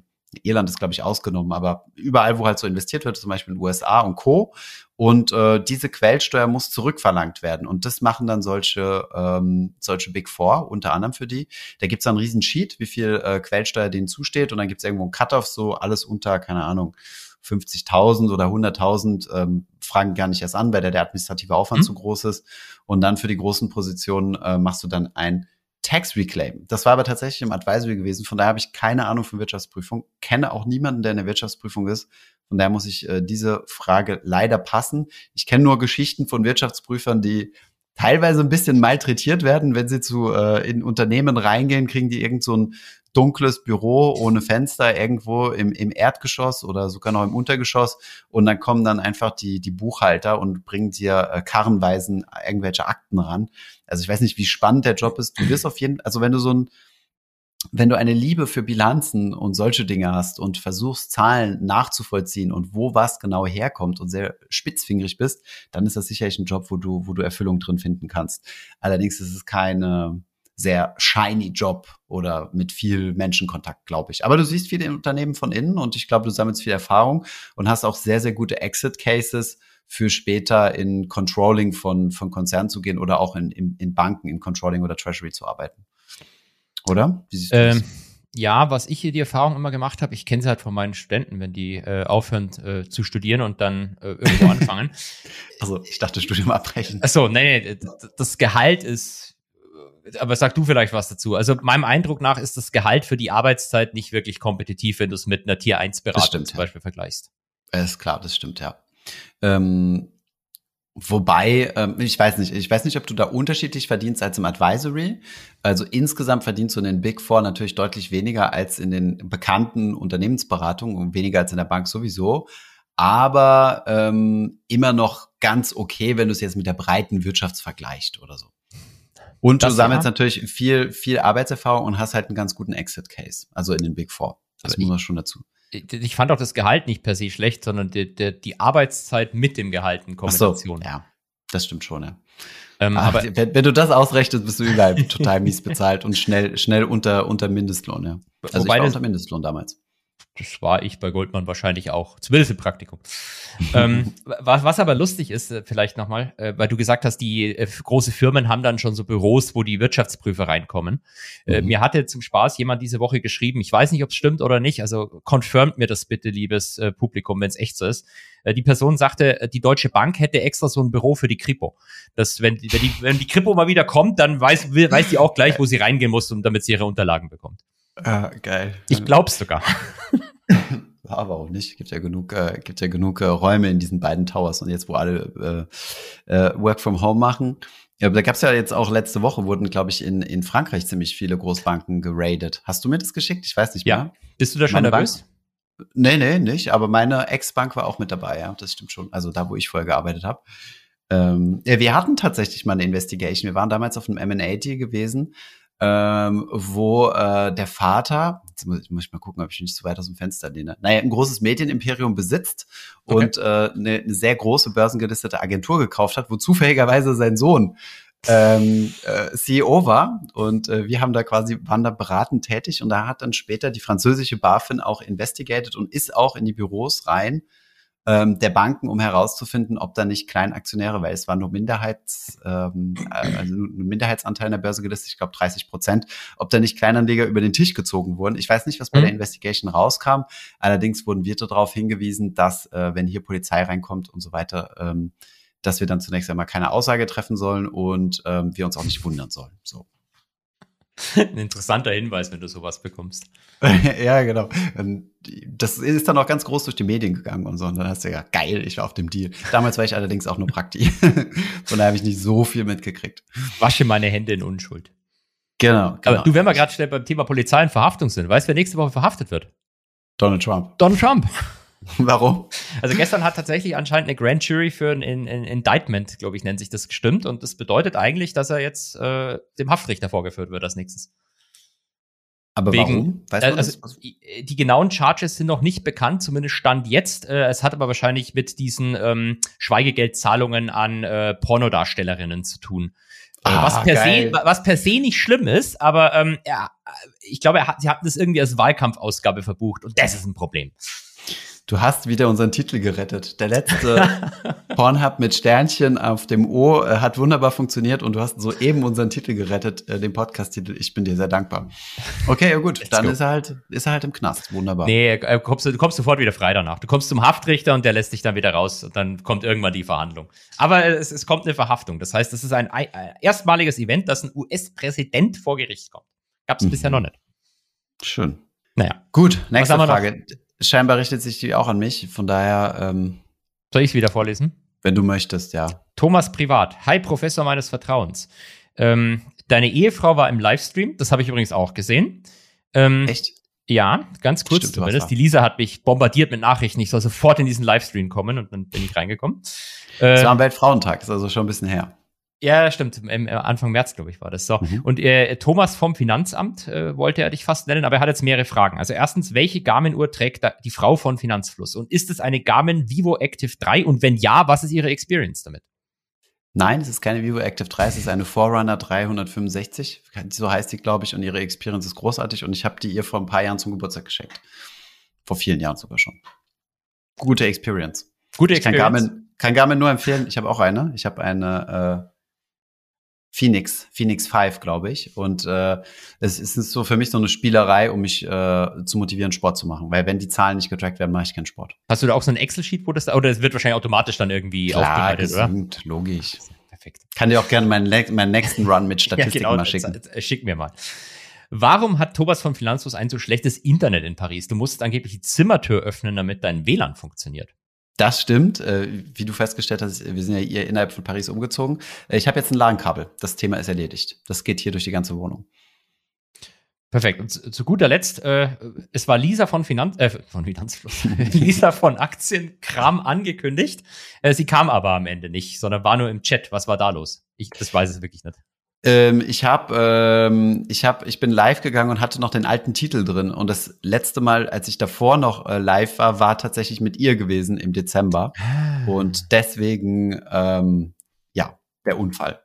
Irland ist, glaube ich, ausgenommen, aber überall, wo halt so investiert wird, zum Beispiel in den USA und Co. Und äh, diese Quellsteuer muss zurückverlangt werden. Und das machen dann solche, ähm, solche Big Four, unter anderem für die. Da gibt's dann einen riesen Sheet, wie viel äh, Quellsteuer denen zusteht. Und dann gibt's irgendwo einen Cut-off, so alles unter, keine Ahnung, 50.000 oder 100.000 ähm, fragen gar nicht erst an, weil der, der administrative Aufwand Mhm. zu groß ist. Und dann für die großen Positionen äh, machst du dann ein Tax Reclaim. Das war aber tatsächlich im Advisory gewesen. Von daher habe ich keine Ahnung von Wirtschaftsprüfung, kenne auch niemanden, der in der Wirtschaftsprüfung ist. Von daher muss ich äh, diese Frage leider passen. Ich kenne nur Geschichten von Wirtschaftsprüfern, die teilweise ein bisschen malträtiert werden, wenn sie zu äh, in Unternehmen reingehen, kriegen die irgend so ein dunkles Büro ohne Fenster irgendwo im, im Erdgeschoss oder sogar noch im Untergeschoss und dann kommen dann einfach die, die Buchhalter und bringen dir äh, karrenweisen irgendwelche Akten ran. Also ich weiß nicht, wie spannend der Job ist. Du wirst auf jeden also wenn du so ein, wenn du eine Liebe für Bilanzen und solche Dinge hast und versuchst, Zahlen nachzuvollziehen und wo was genau herkommt und sehr spitzfingerig bist, dann ist das sicherlich ein Job, wo du, wo du Erfüllung drin finden kannst. Allerdings ist es keine sehr shiny Job oder mit viel Menschenkontakt, glaube ich. Aber du siehst viele Unternehmen von innen und ich glaube, du sammelst viel Erfahrung und hast auch sehr, sehr gute Exit-Cases für später in Controlling von, von Konzernen zu gehen oder auch in, in, in Banken, in Controlling oder Treasury zu arbeiten. Oder? Wie siehst du das? Ähm, ja, was ich hier die Erfahrung immer gemacht habe, ich kenne sie halt von meinen Studenten, wenn die äh, aufhören äh, zu studieren und dann äh, irgendwo anfangen. [laughs] Also, ich dachte, Studium abbrechen. Achso, nee, nee, das Gehalt ist, aber sag du vielleicht was dazu. Also meinem Eindruck nach ist das Gehalt für die Arbeitszeit nicht wirklich kompetitiv, wenn du es mit einer Tier 1 Das Beratung stimmt, zum ja. Beispiel vergleichst. Ist klar, das stimmt, ja. Ähm, wobei, ähm, ich weiß nicht, ich weiß nicht, ob du da unterschiedlich verdienst als im Advisory. Also insgesamt verdienst du in den Big Four natürlich deutlich weniger als in den bekannten Unternehmensberatungen und weniger als in der Bank sowieso. Aber ähm, immer noch ganz okay, wenn du es jetzt mit der breiten Wirtschaft vergleichst oder so. Und Das du sammelst ja. natürlich viel, viel Arbeitserfahrung und hast halt einen ganz guten Exit-Case, also in den Big Four. Das Aber muss ich- man schon dazu. Ich fand auch das Gehalt nicht per se schlecht, sondern die, die, die Arbeitszeit mit dem Gehalt in Ach so, Kombination. ja, das stimmt schon, ja. Ähm, Ach, aber wenn, wenn du das ausrechnest, bist du überall [laughs] total mies bezahlt und schnell, schnell unter, unter Mindestlohn, ja. Also Wobei ich war unter Mindestlohn damals. Das war ich bei Goldman wahrscheinlich auch. Zumindest im Praktikum. ähm, [laughs] was, was aber lustig ist, äh, vielleicht nochmal, äh, weil du gesagt hast, die äh, große Firmen haben dann schon so Büros, wo die Wirtschaftsprüfer reinkommen. Äh, Mhm. mir hatte zum Spaß jemand diese Woche geschrieben, ich weiß nicht, ob es stimmt oder nicht, also confirmt mir das bitte, liebes äh, Publikum, wenn es echt so ist. Äh, die Person sagte, äh, die Deutsche Bank hätte extra so ein Büro für die Kripo. Dass wenn, die- wenn, die, wenn die Kripo mal wieder kommt, dann weiß, weiß die auch gleich, wo sie reingehen muss, um, damit sie ihre Unterlagen bekommt. Ja, geil. Ich glaub's sogar. [laughs] Ja, warum nicht? Gibt ja genug, äh, gibt ja genug äh, Räume in diesen beiden Towers und jetzt, wo alle äh, äh, Work from Home machen. Ja, aber da gab's ja jetzt auch letzte Woche wurden, glaube ich, in, in Frankreich ziemlich viele Großbanken geradet. Hast du mir das geschickt? Ich weiß nicht Ja. mehr. Bist du da schon Meine nervös? Nee, nee, nicht. Aber meine Ex-Bank war auch mit dabei, ja. Das stimmt schon. Also da, wo ich vorher gearbeitet habe. Ähm, ja, wir hatten tatsächlich mal eine Investigation. Wir waren damals auf einem M&A-Deal gewesen, ähm, wo äh, der Vater, jetzt muss, muss ich mal gucken, ob ich nicht zu weit aus dem Fenster lehne, naja, ein großes Medienimperium besitzt Okay. und äh, eine, eine sehr große börsengelistete Agentur gekauft hat, wo zufälligerweise sein Sohn ähm, äh, CEO war. Und äh, wir haben da quasi waren da beratend tätig. Und da hat dann später die französische BaFin auch investigated und ist auch in die Büros rein ähm, der Banken, um herauszufinden, ob da nicht Kleinaktionäre, weil es war nur Minderheits, ähm, äh, also nur ein Minderheitsanteil in der Börse gelistet, ich glaube 30 Prozent, ob da nicht Kleinanleger über den Tisch gezogen wurden. Ich weiß nicht, was bei Mhm. der Investigation rauskam. Allerdings wurden wir darauf hingewiesen, dass äh, wenn hier Polizei reinkommt und so weiter, ähm, dass wir dann zunächst einmal keine Aussage treffen sollen und ähm, wir uns auch nicht wundern sollen. So. Ein interessanter Hinweis, wenn du sowas bekommst. [laughs] ja, genau. Und Das ist dann auch ganz groß durch die Medien gegangen und so. Und dann hast du ja, geil, ich war auf dem Deal. Damals war ich allerdings auch nur Prakti. [laughs] Von daher habe ich nicht so viel mitgekriegt. Wasche meine Hände in Unschuld. Genau. genau. Aber du, wenn wir gerade schnell beim Thema Polizei und Verhaftung sind, weißt du, wer nächste Woche verhaftet wird? Donald Trump. Donald Trump. [laughs] Warum? Also gestern hat tatsächlich anscheinend eine Grand Jury für ein, ein, ein Indictment, glaube ich, nennt sich das, gestimmt. Und das bedeutet eigentlich, dass er jetzt äh, dem Haftrichter vorgeführt wird als nächstes. Aber Wegen- warum? Weißt Äh, du also, das? die die genauen Charges sind noch nicht bekannt, zumindest Stand jetzt. Äh, es hat aber wahrscheinlich mit diesen ähm, Schweigegeldzahlungen an äh, Pornodarstellerinnen zu tun. Äh, Ah, was, per se, was per se nicht schlimm ist, aber ähm, ja, ich glaube, er hat, sie hatten das irgendwie als Wahlkampfausgabe verbucht und das ist ein Problem. Du hast wieder unseren Titel gerettet. Der letzte [laughs] Pornhub mit Sternchen auf dem O äh, hat wunderbar funktioniert und du hast soeben unseren Titel gerettet, äh, den Podcast-Titel. Ich bin dir sehr dankbar. Okay, ja gut, Let's dann go. ist er halt, ist er halt im Knast. Wunderbar. Nee, äh, kommst, du kommst sofort wieder frei danach. Du kommst zum Haftrichter und der lässt dich dann wieder raus und dann kommt irgendwann die Verhandlung. Aber es, es kommt eine Verhaftung. Das heißt, es ist ein, ein erstmaliges Event, dass ein US-Präsident vor Gericht kommt. Gab es Mhm. bisher noch nicht. Schön. Naja, Gut, nächste? Frage. Scheinbar richtet sich die auch an mich. Von daher, ähm, soll ich es wieder vorlesen? wenn du möchtest, ja. Thomas Privat. Hi, Professor meines Vertrauens. Ähm, deine Ehefrau war im Livestream. Das habe ich übrigens auch gesehen. Ähm, Echt? Ja, ganz kurz Stimmt, zumindest. Die Lisa hat mich bombardiert mit Nachrichten. Ich soll sofort in diesen Livestream kommen und dann bin ich reingekommen. Äh, Es war am Weltfrauentag, ist also schon ein bisschen her. Ja, stimmt. Im, im Anfang März, glaube ich, war das so. Mhm. Und äh, Thomas vom Finanzamt äh, wollte er dich fast nennen, aber er hat jetzt mehrere Fragen. Also erstens, welche Garmin-Uhr trägt die Frau von Finanzfluss? Und ist es eine Garmin Vivo Active 3? Und wenn ja, was ist ihre Experience damit? Nein, es ist keine Vivo Active 3, es ist eine Forerunner 365. So heißt die, glaube ich, und ihre Experience ist großartig. Und ich habe die ihr vor ein paar Jahren zum Geburtstag geschenkt. Vor vielen Jahren sogar schon. Gute Experience. Gute Ich kann Experience. Garmin, kann Garmin nur empfehlen. Ich habe auch eine. Ich habe eine äh, Phoenix, Phoenix 5, glaube ich. Und äh, es ist so für mich so eine Spielerei, um mich äh, zu motivieren, Sport zu machen. Weil wenn die Zahlen nicht getrackt werden, mache ich keinen Sport. Hast du da auch so ein Excel-Sheet, wo das da, oder es wird wahrscheinlich automatisch dann irgendwie aufbereitet, oder? gesund, logisch. Perfekt. Kann dir auch gerne meinen, ne- meinen nächsten Run mit [laughs] Statistiken mal jetzt- schicken. jetzt- jetzt Schick mir mal. Warum hat Thomas von Finanzfluss ein so schlechtes Internet in Paris? Du musst angeblich die Zimmertür öffnen, damit dein WLAN funktioniert. Das stimmt. Äh, wie du festgestellt hast, wir sind ja hier innerhalb von Paris umgezogen. Äh, ich habe jetzt ein LAN-Kabel. Das Thema ist erledigt. Das geht hier durch die ganze Wohnung. Perfekt. Und zu, guter Letzt, äh, es war Lisa von Finanz, äh, von Finanzfluss, [laughs] Lisa von Aktienkram angekündigt. Äh, sie kam aber am Ende nicht, sondern war nur im Chat. Was war da los? Ich, das weiß es wirklich nicht. Ähm, ich habe, ähm, ich habe, ich bin live gegangen und hatte noch den alten Titel drin. Und das letzte Mal, als ich davor noch äh, live war, war tatsächlich mit ihr gewesen im Dezember. Und deswegen, ähm, ja, der Unfall.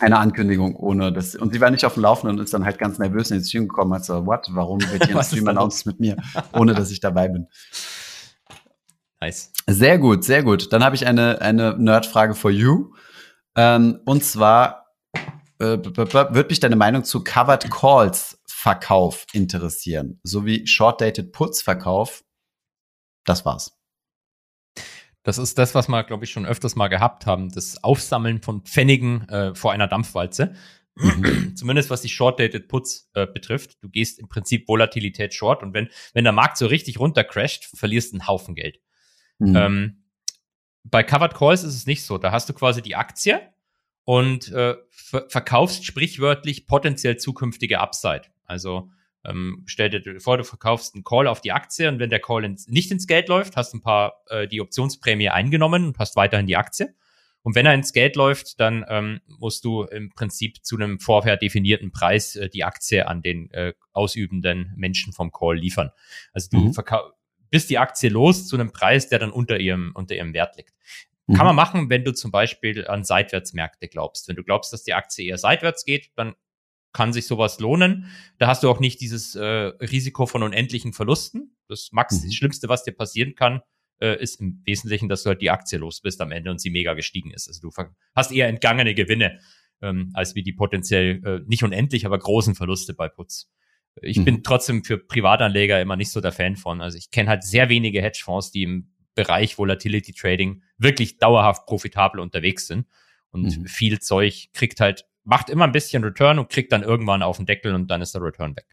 Eine Ankündigung ohne das. Und sie war nicht auf dem Laufenden und ist dann halt ganz nervös in den Stream gekommen, hat so, what, warum wird hier ein [laughs] Stream announced mit mir, ohne dass ich dabei bin. Nice. Sehr gut, sehr gut. Dann habe ich eine, eine Nerd-Frage for you. Ähm, und zwar äh, wird mich deine Meinung zu Covered Calls Verkauf interessieren, sowie Short-Dated Puts Verkauf. Das war's. Das ist das, was wir, glaube ich, schon öfters mal gehabt haben. Das Aufsammeln von Pfennigen äh, vor einer Dampfwalze. [clears throat] Zumindest was die Short-Dated Puts äh, betrifft. Du gehst im Prinzip Volatilität short und wenn, wenn der Markt so richtig runtercrasht, verlierst du einen Haufen Geld. Mhm. Ähm, bei Covered Calls ist es nicht so. Da hast du quasi die Aktie und äh, ver verkaufst sprichwörtlich potenziell zukünftige Upside. Also ähm, stell dir vor, du verkaufst einen Call auf die Aktie und wenn der Call ins, nicht ins Geld läuft, hast du ein paar äh, die Optionsprämie eingenommen und hast weiterhin die Aktie. Und wenn er ins Geld läuft, dann ähm, musst du im Prinzip zu einem vorher definierten Preis äh, die Aktie an den äh, ausübenden Menschen vom Call liefern. Also du Mhm. bist die Aktie los zu einem Preis, der dann unter ihrem, unter ihrem Wert liegt. Mhm. Kann man machen, wenn du zum Beispiel an Seitwärtsmärkte glaubst. Wenn du glaubst, dass die Aktie eher seitwärts geht, dann kann sich sowas lohnen. Da hast du auch nicht dieses äh, Risiko von unendlichen Verlusten. Das Max, Mhm. das Schlimmste, was dir passieren kann, äh, ist im Wesentlichen, dass du halt die Aktie los bist am Ende und sie mega gestiegen ist. Also du hast eher entgangene Gewinne, ähm, als wie die potenziell äh, nicht unendlich, aber großen Verluste bei Putz. Ich Mhm. bin trotzdem für Privatanleger immer nicht so der Fan von. Also ich kenne halt sehr wenige Hedgefonds, die im Bereich Volatility Trading wirklich dauerhaft profitabel unterwegs sind. Und Mhm. viel Zeug kriegt halt, macht immer ein bisschen Return und kriegt dann irgendwann auf den Deckel und dann ist der Return weg.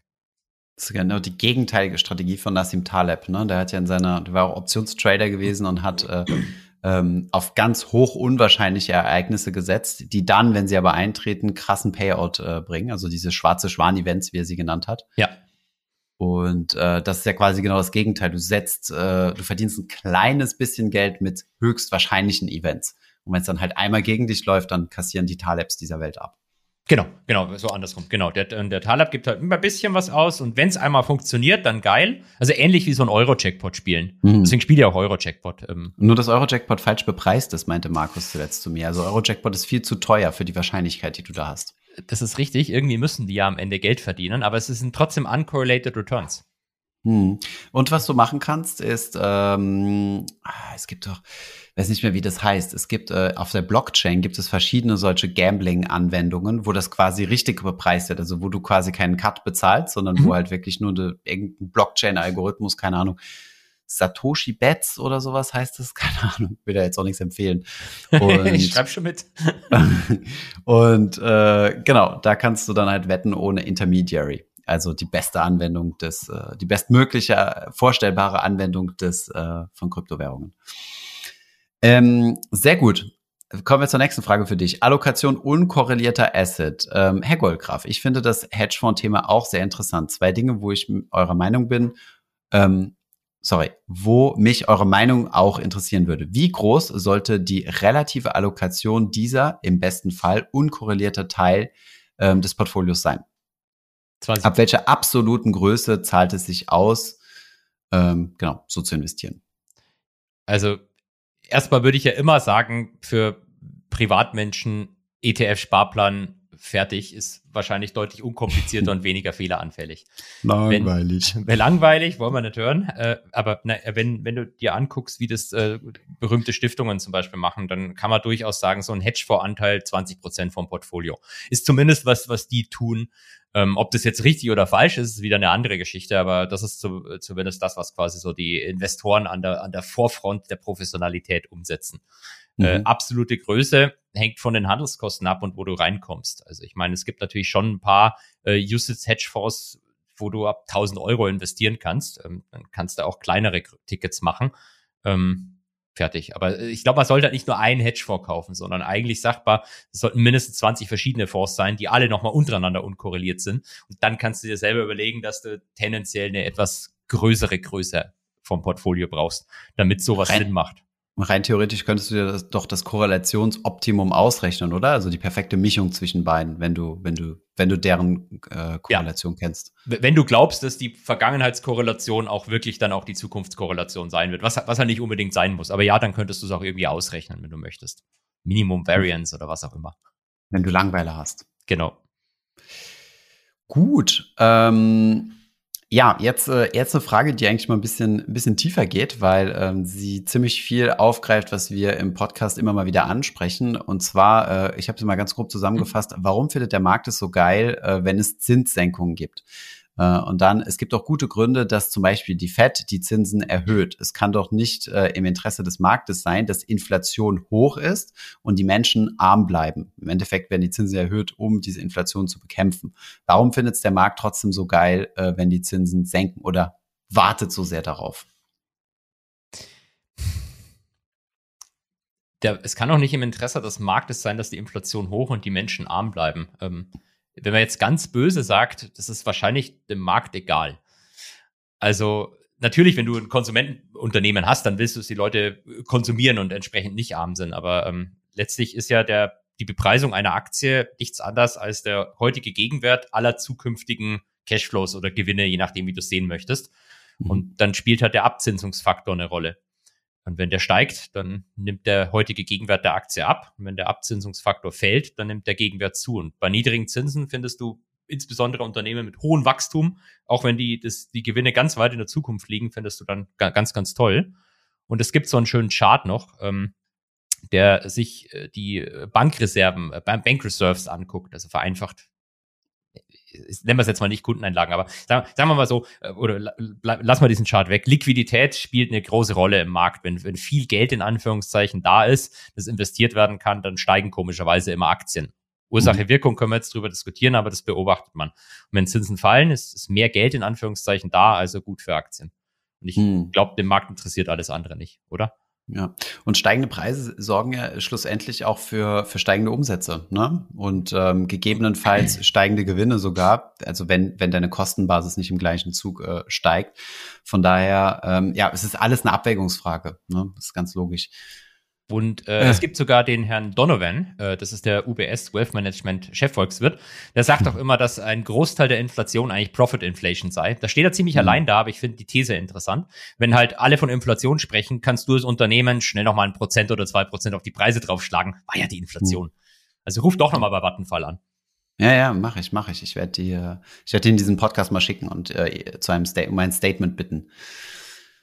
Das ist genau die gegenteilige Strategie von Nassim Taleb. Ne? Der hat ja in seiner, der war auch Optionstrader gewesen und hat äh, ähm, auf ganz hoch unwahrscheinliche Ereignisse gesetzt, die dann, wenn sie aber eintreten, krassen Payout äh, bringen. Also diese schwarze Schwan-Events, wie er sie genannt hat. Ja. Und äh, das ist ja quasi genau das Gegenteil. Du setzt, äh, du verdienst ein kleines bisschen Geld mit höchstwahrscheinlichen Events. Und wenn es dann halt einmal gegen dich läuft, dann kassieren die Talebs dieser Welt ab. Genau, genau, so andersrum. Genau, der, der Talab gibt halt immer ein bisschen was aus und wenn es einmal funktioniert, dann geil. Also ähnlich wie so ein Euro-Jackpot spielen. Mhm. Deswegen spiele ich auch Euro-Jackpot. Ähm, Nur dass Eurojackpot falsch bepreist ist, meinte Markus zuletzt zu mir. Also Eurojackpot ist viel zu teuer für die Wahrscheinlichkeit, die du da hast. Das ist richtig, irgendwie müssen die ja am Ende Geld verdienen, aber es sind trotzdem uncorrelated Returns. Hm. Und was du machen kannst, ist, ähm, ah, es gibt doch, weiß nicht mehr, wie das heißt. Es gibt äh, auf der Blockchain gibt es verschiedene solche Gambling-Anwendungen, wo das quasi richtig bepreist wird. Also wo du quasi keinen Cut bezahlst, sondern Mhm. wo halt wirklich nur de, irgendein Blockchain-Algorithmus, keine Ahnung, Satoshi Bets oder sowas heißt das, [laughs] keine Ahnung, will da jetzt auch nichts empfehlen. [laughs] Und, ich schreibe schon mit. [laughs] und äh, genau, da kannst du dann halt wetten ohne Intermediary. Also die beste Anwendung des, äh, die bestmögliche äh, vorstellbare Anwendung des äh, von Kryptowährungen. Ähm, sehr gut. Kommen wir zur nächsten Frage für dich. Allokation unkorrelierter Asset. Ähm, Herr Goldgraf, ich finde das Hedgefonds-Thema auch sehr interessant. Zwei Dinge, wo ich eurer Meinung bin. Ähm, sorry, wo mich eure Meinung auch interessieren würde. Wie groß sollte die relative Allokation dieser im besten Fall unkorrelierter Teil ähm, des Portfolios sein? 20. Ab welcher absoluten Größe zahlt es sich aus, ähm, genau, so zu investieren? Also erstmal würde ich ja immer sagen, für Privatmenschen ETF-Sparplan fertig ist wahrscheinlich deutlich unkomplizierter und weniger fehleranfällig. [laughs] Langweilig. [laughs] Wäre langweilig, wollen wir nicht hören. Äh, aber na, wenn, wenn du dir anguckst, wie das äh, berühmte Stiftungen zum Beispiel machen, dann kann man durchaus sagen, so ein Hedgefonds-Anteil 20 Prozent vom Portfolio. Ist zumindest was, was die tun. Ähm, ob das jetzt richtig oder falsch ist, ist wieder eine andere Geschichte, aber das ist zu, zumindest das, was quasi so die Investoren an der, an der Vorfront der Professionalität umsetzen. Äh, Mhm. absolute Größe hängt von den Handelskosten ab und wo du reinkommst. Also ich meine, es gibt natürlich schon ein paar äh, Usage-Hedgefonds, wo du ab 1000 Euro investieren kannst. Ähm, dann kannst du auch kleinere Tickets machen. Ähm, fertig. Aber äh, ich glaube, man sollte halt nicht nur einen Hedgefonds kaufen, sondern eigentlich sagt man, es sollten mindestens 20 verschiedene Fonds sein, die alle nochmal untereinander unkorreliert sind. Und dann kannst du dir selber überlegen, dass du tendenziell eine etwas größere Größe vom Portfolio brauchst, damit sowas Rein- Sinn macht. Rein theoretisch könntest du dir das, doch das Korrelationsoptimum ausrechnen, oder? Also die perfekte Mischung zwischen beiden, wenn du, wenn du, wenn du deren äh, Korrelation kennst. W- Wenn du glaubst, dass die Vergangenheitskorrelation auch wirklich dann auch die Zukunftskorrelation sein wird, was, was halt nicht unbedingt sein muss. Aber ja, dann könntest du es auch irgendwie ausrechnen, wenn du möchtest. Minimum Variance oder was auch immer. Wenn du Langweile hast. Genau. Gut. Ähm, ja, jetzt, äh, jetzt eine Frage, die eigentlich mal ein bisschen, ein bisschen tiefer geht, weil ähm, sie ziemlich viel aufgreift, was wir im Podcast immer mal wieder ansprechen. Und zwar, äh, ich habe sie mal ganz grob zusammengefasst, warum findet der Markt es so geil, äh, wenn es Zinssenkungen gibt? Äh, und dann, es gibt auch gute Gründe, dass zum Beispiel die Fed die Zinsen erhöht. Es kann doch nicht äh, im Interesse des Marktes sein, dass Inflation hoch ist und die Menschen arm bleiben. Im Endeffekt werden die Zinsen erhöht, um diese Inflation zu bekämpfen. Warum findet es der Markt trotzdem so geil, äh, wenn die Zinsen senken oder wartet so sehr darauf? Der, es kann auch nicht im Interesse des Marktes sein, dass die Inflation hoch und die Menschen arm bleiben. Ähm, wenn man jetzt ganz böse sagt, das ist wahrscheinlich dem Markt egal. Also natürlich, wenn du ein Konsumentenunternehmen hast, dann willst du, dass die Leute konsumieren und entsprechend nicht arm sind. Aber ähm, letztlich ist ja der, die Bepreisung einer Aktie nichts anderes als der heutige Gegenwert aller zukünftigen Cashflows oder Gewinne, je nachdem, wie du es sehen möchtest. Mhm. Und dann spielt halt der Abzinsungsfaktor eine Rolle. Und wenn der steigt, dann nimmt der heutige Gegenwert der Aktie ab. Und wenn der Abzinsungsfaktor fällt, dann nimmt der Gegenwert zu. Und bei niedrigen Zinsen findest du insbesondere Unternehmen mit hohem Wachstum, auch wenn die, das, die Gewinne ganz weit in der Zukunft liegen, findest du dann ganz, ganz toll. Und es gibt so einen schönen Chart noch, ähm, der sich äh, die Bankreserven, äh, Bank Reserves anguckt, also vereinfacht nennen wir es jetzt mal nicht Kundeneinlagen, aber sagen, sagen wir mal so, äh, oder lass mal diesen Chart weg. Liquidität spielt eine große Rolle im Markt. Wenn, wenn viel Geld in Anführungszeichen da ist, das investiert werden kann, dann steigen komischerweise immer Aktien. Ursache, mhm. Wirkung können wir jetzt drüber diskutieren, aber das beobachtet man. Und wenn Zinsen fallen, ist, ist mehr Geld in Anführungszeichen da, also gut für Aktien. Und ich hm. glaube, den Markt interessiert alles andere nicht, oder? Ja, und steigende Preise sorgen ja schlussendlich auch für, für steigende Umsätze, ne? Und ähm, gegebenenfalls [clears throat] steigende Gewinne sogar, also wenn, wenn deine Kostenbasis nicht im gleichen Zug äh, steigt. Von daher, ähm, ja, es ist alles eine Abwägungsfrage, ne? Das ist ganz logisch. Und äh, ja. es gibt sogar den Herrn Donovan, äh, das ist der UBS Wealth Management Chefvolkswirt, der sagt auch immer, dass ein Großteil der Inflation eigentlich Profit Inflation sei. Da steht er ziemlich mhm. allein da, aber ich finde die These interessant. Wenn halt alle von Inflation sprechen, kannst du als Unternehmen schnell nochmal ein Prozent oder zwei Prozent auf die Preise draufschlagen. War ja die Inflation. Mhm. Also ruf doch nochmal bei Vattenfall an. Ja, ja, mache ich, mache ich. Ich werde dir, ich werde dir diesen Podcast mal schicken und äh, zu einem Sta um ein Statement bitten.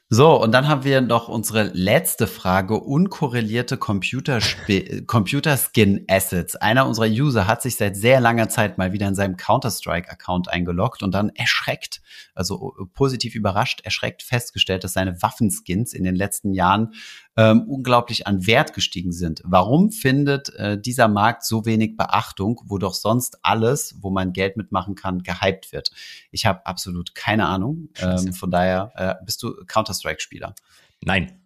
So, und dann haben wir noch unsere letzte Frage, unkorrelierte Computer-Skin-Assets. Einer unserer User hat sich seit sehr langer Zeit mal wieder in seinem Counter-Strike-Account eingeloggt und dann erschreckt, also positiv überrascht, erschreckt festgestellt, dass seine Waffenskins in den letzten Jahren ähm, unglaublich an Wert gestiegen sind. Warum findet äh, dieser Markt so wenig Beachtung, wo doch sonst alles, wo man Geld mitmachen kann, gehypt wird? Ich habe absolut keine Ahnung. Ähm, von daher äh, bist du Counter-Strike-Spieler. Nein.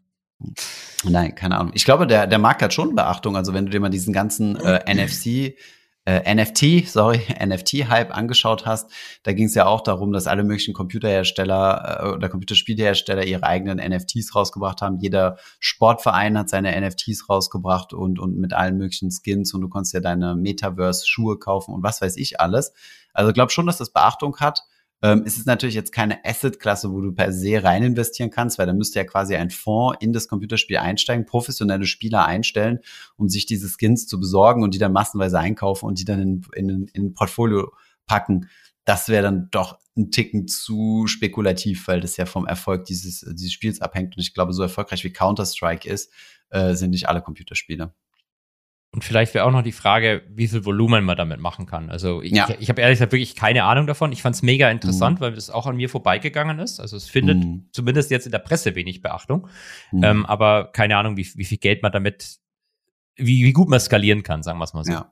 Nein, keine Ahnung. Ich glaube, der, der Markt hat schon Beachtung. Also wenn du dir mal diesen ganzen äh, [clears throat] NFC äh, NFT, sorry, [laughs] NFT-Hype angeschaut hast, da ging es ja auch darum, dass alle möglichen Computerhersteller äh, oder Computerspielhersteller ihre eigenen NFTs rausgebracht haben. Jeder Sportverein hat seine NFTs rausgebracht und, und mit allen möglichen Skins und du konntest ja deine Metaverse-Schuhe kaufen und was weiß ich alles. Also glaube schon, dass das Beachtung hat. Ähm, es ist natürlich jetzt keine Asset-Klasse, wo du per se rein investieren kannst, weil da müsste ja quasi ein Fonds in das Computerspiel einsteigen, professionelle Spieler einstellen, um sich diese Skins zu besorgen und die dann massenweise einkaufen und die dann in, in, in ein Portfolio packen. Das wäre dann doch ein Ticken zu spekulativ, weil das ja vom Erfolg dieses, dieses Spiels abhängt. Und ich glaube, so erfolgreich wie Counter-Strike ist, äh, sind nicht alle Computerspiele. Und vielleicht wäre auch noch die Frage, wie viel Volumen man damit machen kann. Also ich, ja. ich, ich habe ehrlich gesagt wirklich keine Ahnung davon. Ich fand es mega interessant, mhm. weil das auch an mir vorbeigegangen ist. Also es findet mhm. zumindest jetzt in der Presse wenig Beachtung. Mhm. Ähm, aber keine Ahnung, wie, wie viel Geld man damit, wie, wie gut man skalieren kann, sagen wir es mal so. Ja.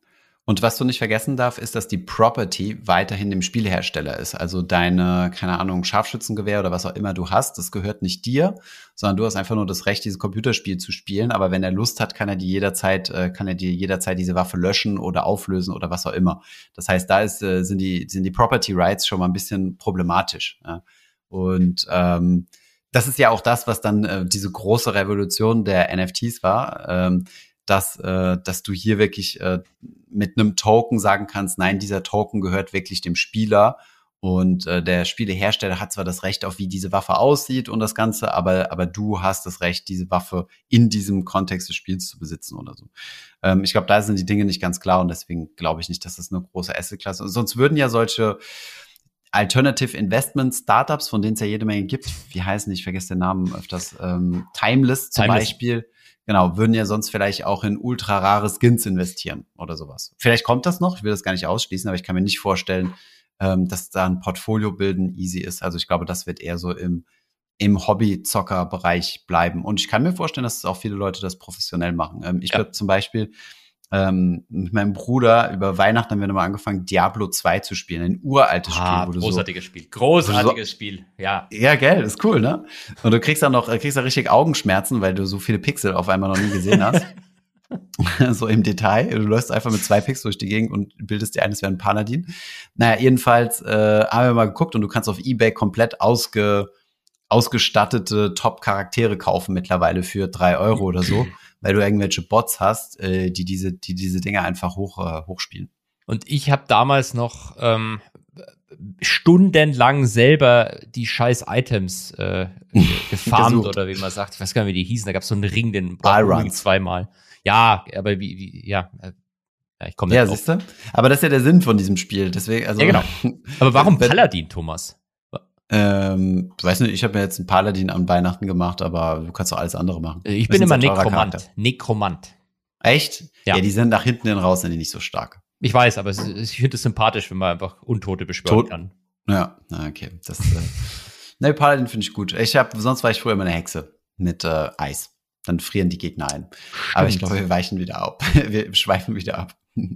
Und was du nicht vergessen darf, ist, dass die Property weiterhin dem Spielhersteller ist. Also deine, keine Ahnung, Scharfschützengewehr oder was auch immer du hast, das gehört nicht dir, sondern du hast einfach nur das Recht, dieses Computerspiel zu spielen. Aber wenn er Lust hat, kann er die jederzeit, äh, kann er dir jederzeit diese Waffe löschen oder auflösen oder was auch immer. Das heißt, da ist, äh, sind die, sind die Property Rights schon mal ein bisschen problematisch. Und ähm, das ist ja auch das, was dann äh, diese große Revolution der NFTs war. Ähm, dass, äh, dass du hier wirklich äh, mit einem Token sagen kannst, nein, dieser Token gehört wirklich dem Spieler Und äh, der Spielehersteller hat zwar das Recht auf, wie diese Waffe aussieht und das Ganze, aber, aber du hast das Recht, diese Waffe in diesem Kontext des Spiels zu besitzen oder so. Ähm, ich glaube, da sind die Dinge nicht ganz klar und deswegen glaube ich nicht, dass das eine große Asset-Klasse ist. Sonst würden ja solche Alternative Investment Startups, von denen es ja jede Menge gibt, wie heißen die, ich vergesse den Namen öfters, ähm, Timeless zum Timeless. Beispiel, genau, würden ja sonst vielleicht auch in ultra rare Skins investieren oder sowas. Vielleicht kommt das noch, ich will das gar nicht ausschließen, aber ich kann mir nicht vorstellen, ähm, dass da ein Portfolio bilden easy ist. Also ich glaube, das wird eher so im, im Hobby-Zocker-Bereich bleiben. Und ich kann mir vorstellen, dass auch viele Leute das professionell machen. Ähm, ich Ja. würde zum Beispiel ähm, mit meinem Bruder über Weihnachten haben wir nochmal angefangen, Diablo 2 zu spielen. Ein uraltes Ah, Spiel, wo du so großartiges Spiel. Großartiges Spiel. Ja. ja, gell, ist cool, ne? Und du kriegst dann noch, äh, kriegst da richtig Augenschmerzen, weil du so viele Pixel auf einmal noch nie gesehen hast. [laughs] so im Detail. Du läufst einfach mit zwei Pixel durch die Gegend und bildest dir ein, es wäre ein Paladin. Naja, jedenfalls äh, haben wir mal geguckt und du kannst auf Ebay komplett ausge, ausgestattete Top-Charaktere kaufen mittlerweile für drei Euro oder so, weil du irgendwelche Bots hast, äh, die diese, die diese Dinge einfach hoch, äh, hochspielen. Und ich habe damals noch ähm, stundenlang selber die scheiß Items äh, [laughs] gefarmt oder wie man sagt. Ich weiß gar nicht, wie die hießen. Da gab es so einen Ring, den unbedingt zweimal. Ja, aber wie, wie ja, äh, ja, ich komme Ja, siehst du? Aber das ist ja der Sinn von diesem Spiel. Deswegen, also, Ja, genau. [laughs] Aber warum Paladin, Thomas? Ähm, weiß nicht, ich habe mir jetzt einen Paladin an Weihnachten gemacht, aber du kannst doch alles andere machen. Ich Das bin immer Nekromant. Nekromant. Echt? Ja. Ja. die sind nach hinten hin raus, sind die nicht so stark. Ich weiß, aber ist- ich finde es sympathisch, wenn man einfach Untote beschwören Tot- kann. Ja, okay. Das, äh, [laughs] ne, Paladin finde ich gut. Ich habe, sonst war ich früher immer eine Hexe mit äh, Eis. Dann frieren die Gegner ein. Aber ich Stimmt. glaube, wir weichen wieder ab. [laughs] wir schweifen wieder ab. [laughs]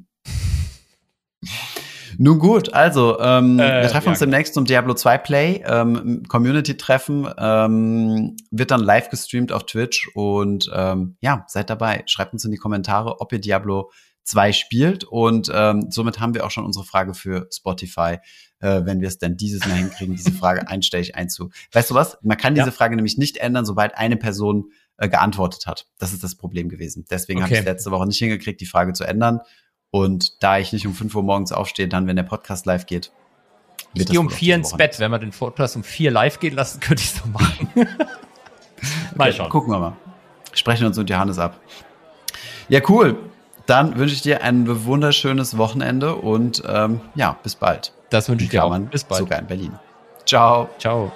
Nun gut, also ähm, Äh, wir treffen ja, uns demnächst zum Diablo 2 Play, ähm, Community-Treffen, ähm, wird dann live gestreamt auf Twitch und ähm, ja, seid dabei. Schreibt uns in die Kommentare, ob ihr Diablo 2 spielt und ähm, somit haben wir auch schon unsere Frage für Spotify, äh, wenn wir es denn dieses Mal hinkriegen, diese Frage [laughs] einstellig einzu. Weißt du was? Man kann diese Ja. Frage nämlich nicht ändern, sobald eine Person äh, geantwortet hat. Das ist das Problem gewesen. Deswegen habe Okay. ich es letzte Woche nicht hingekriegt, die Frage zu ändern. Und da ich nicht um 5 Uhr morgens aufstehe, dann, wenn der Podcast live geht, Ich gehe um vier ins Bett. Wenn wir den Podcast um vier live gehen lassen, [laughs] könnte ich es so machen. [laughs] Mal Okay, schauen. Gucken wir mal. Sprechen uns und Johannes ab. Ja, cool. Dann wünsche ich dir ein wunderschönes Wochenende und ähm, ja, bis bald. Das wünsche ich dir auch. Bis bald. Sogar in Berlin. Ciao. Ciao.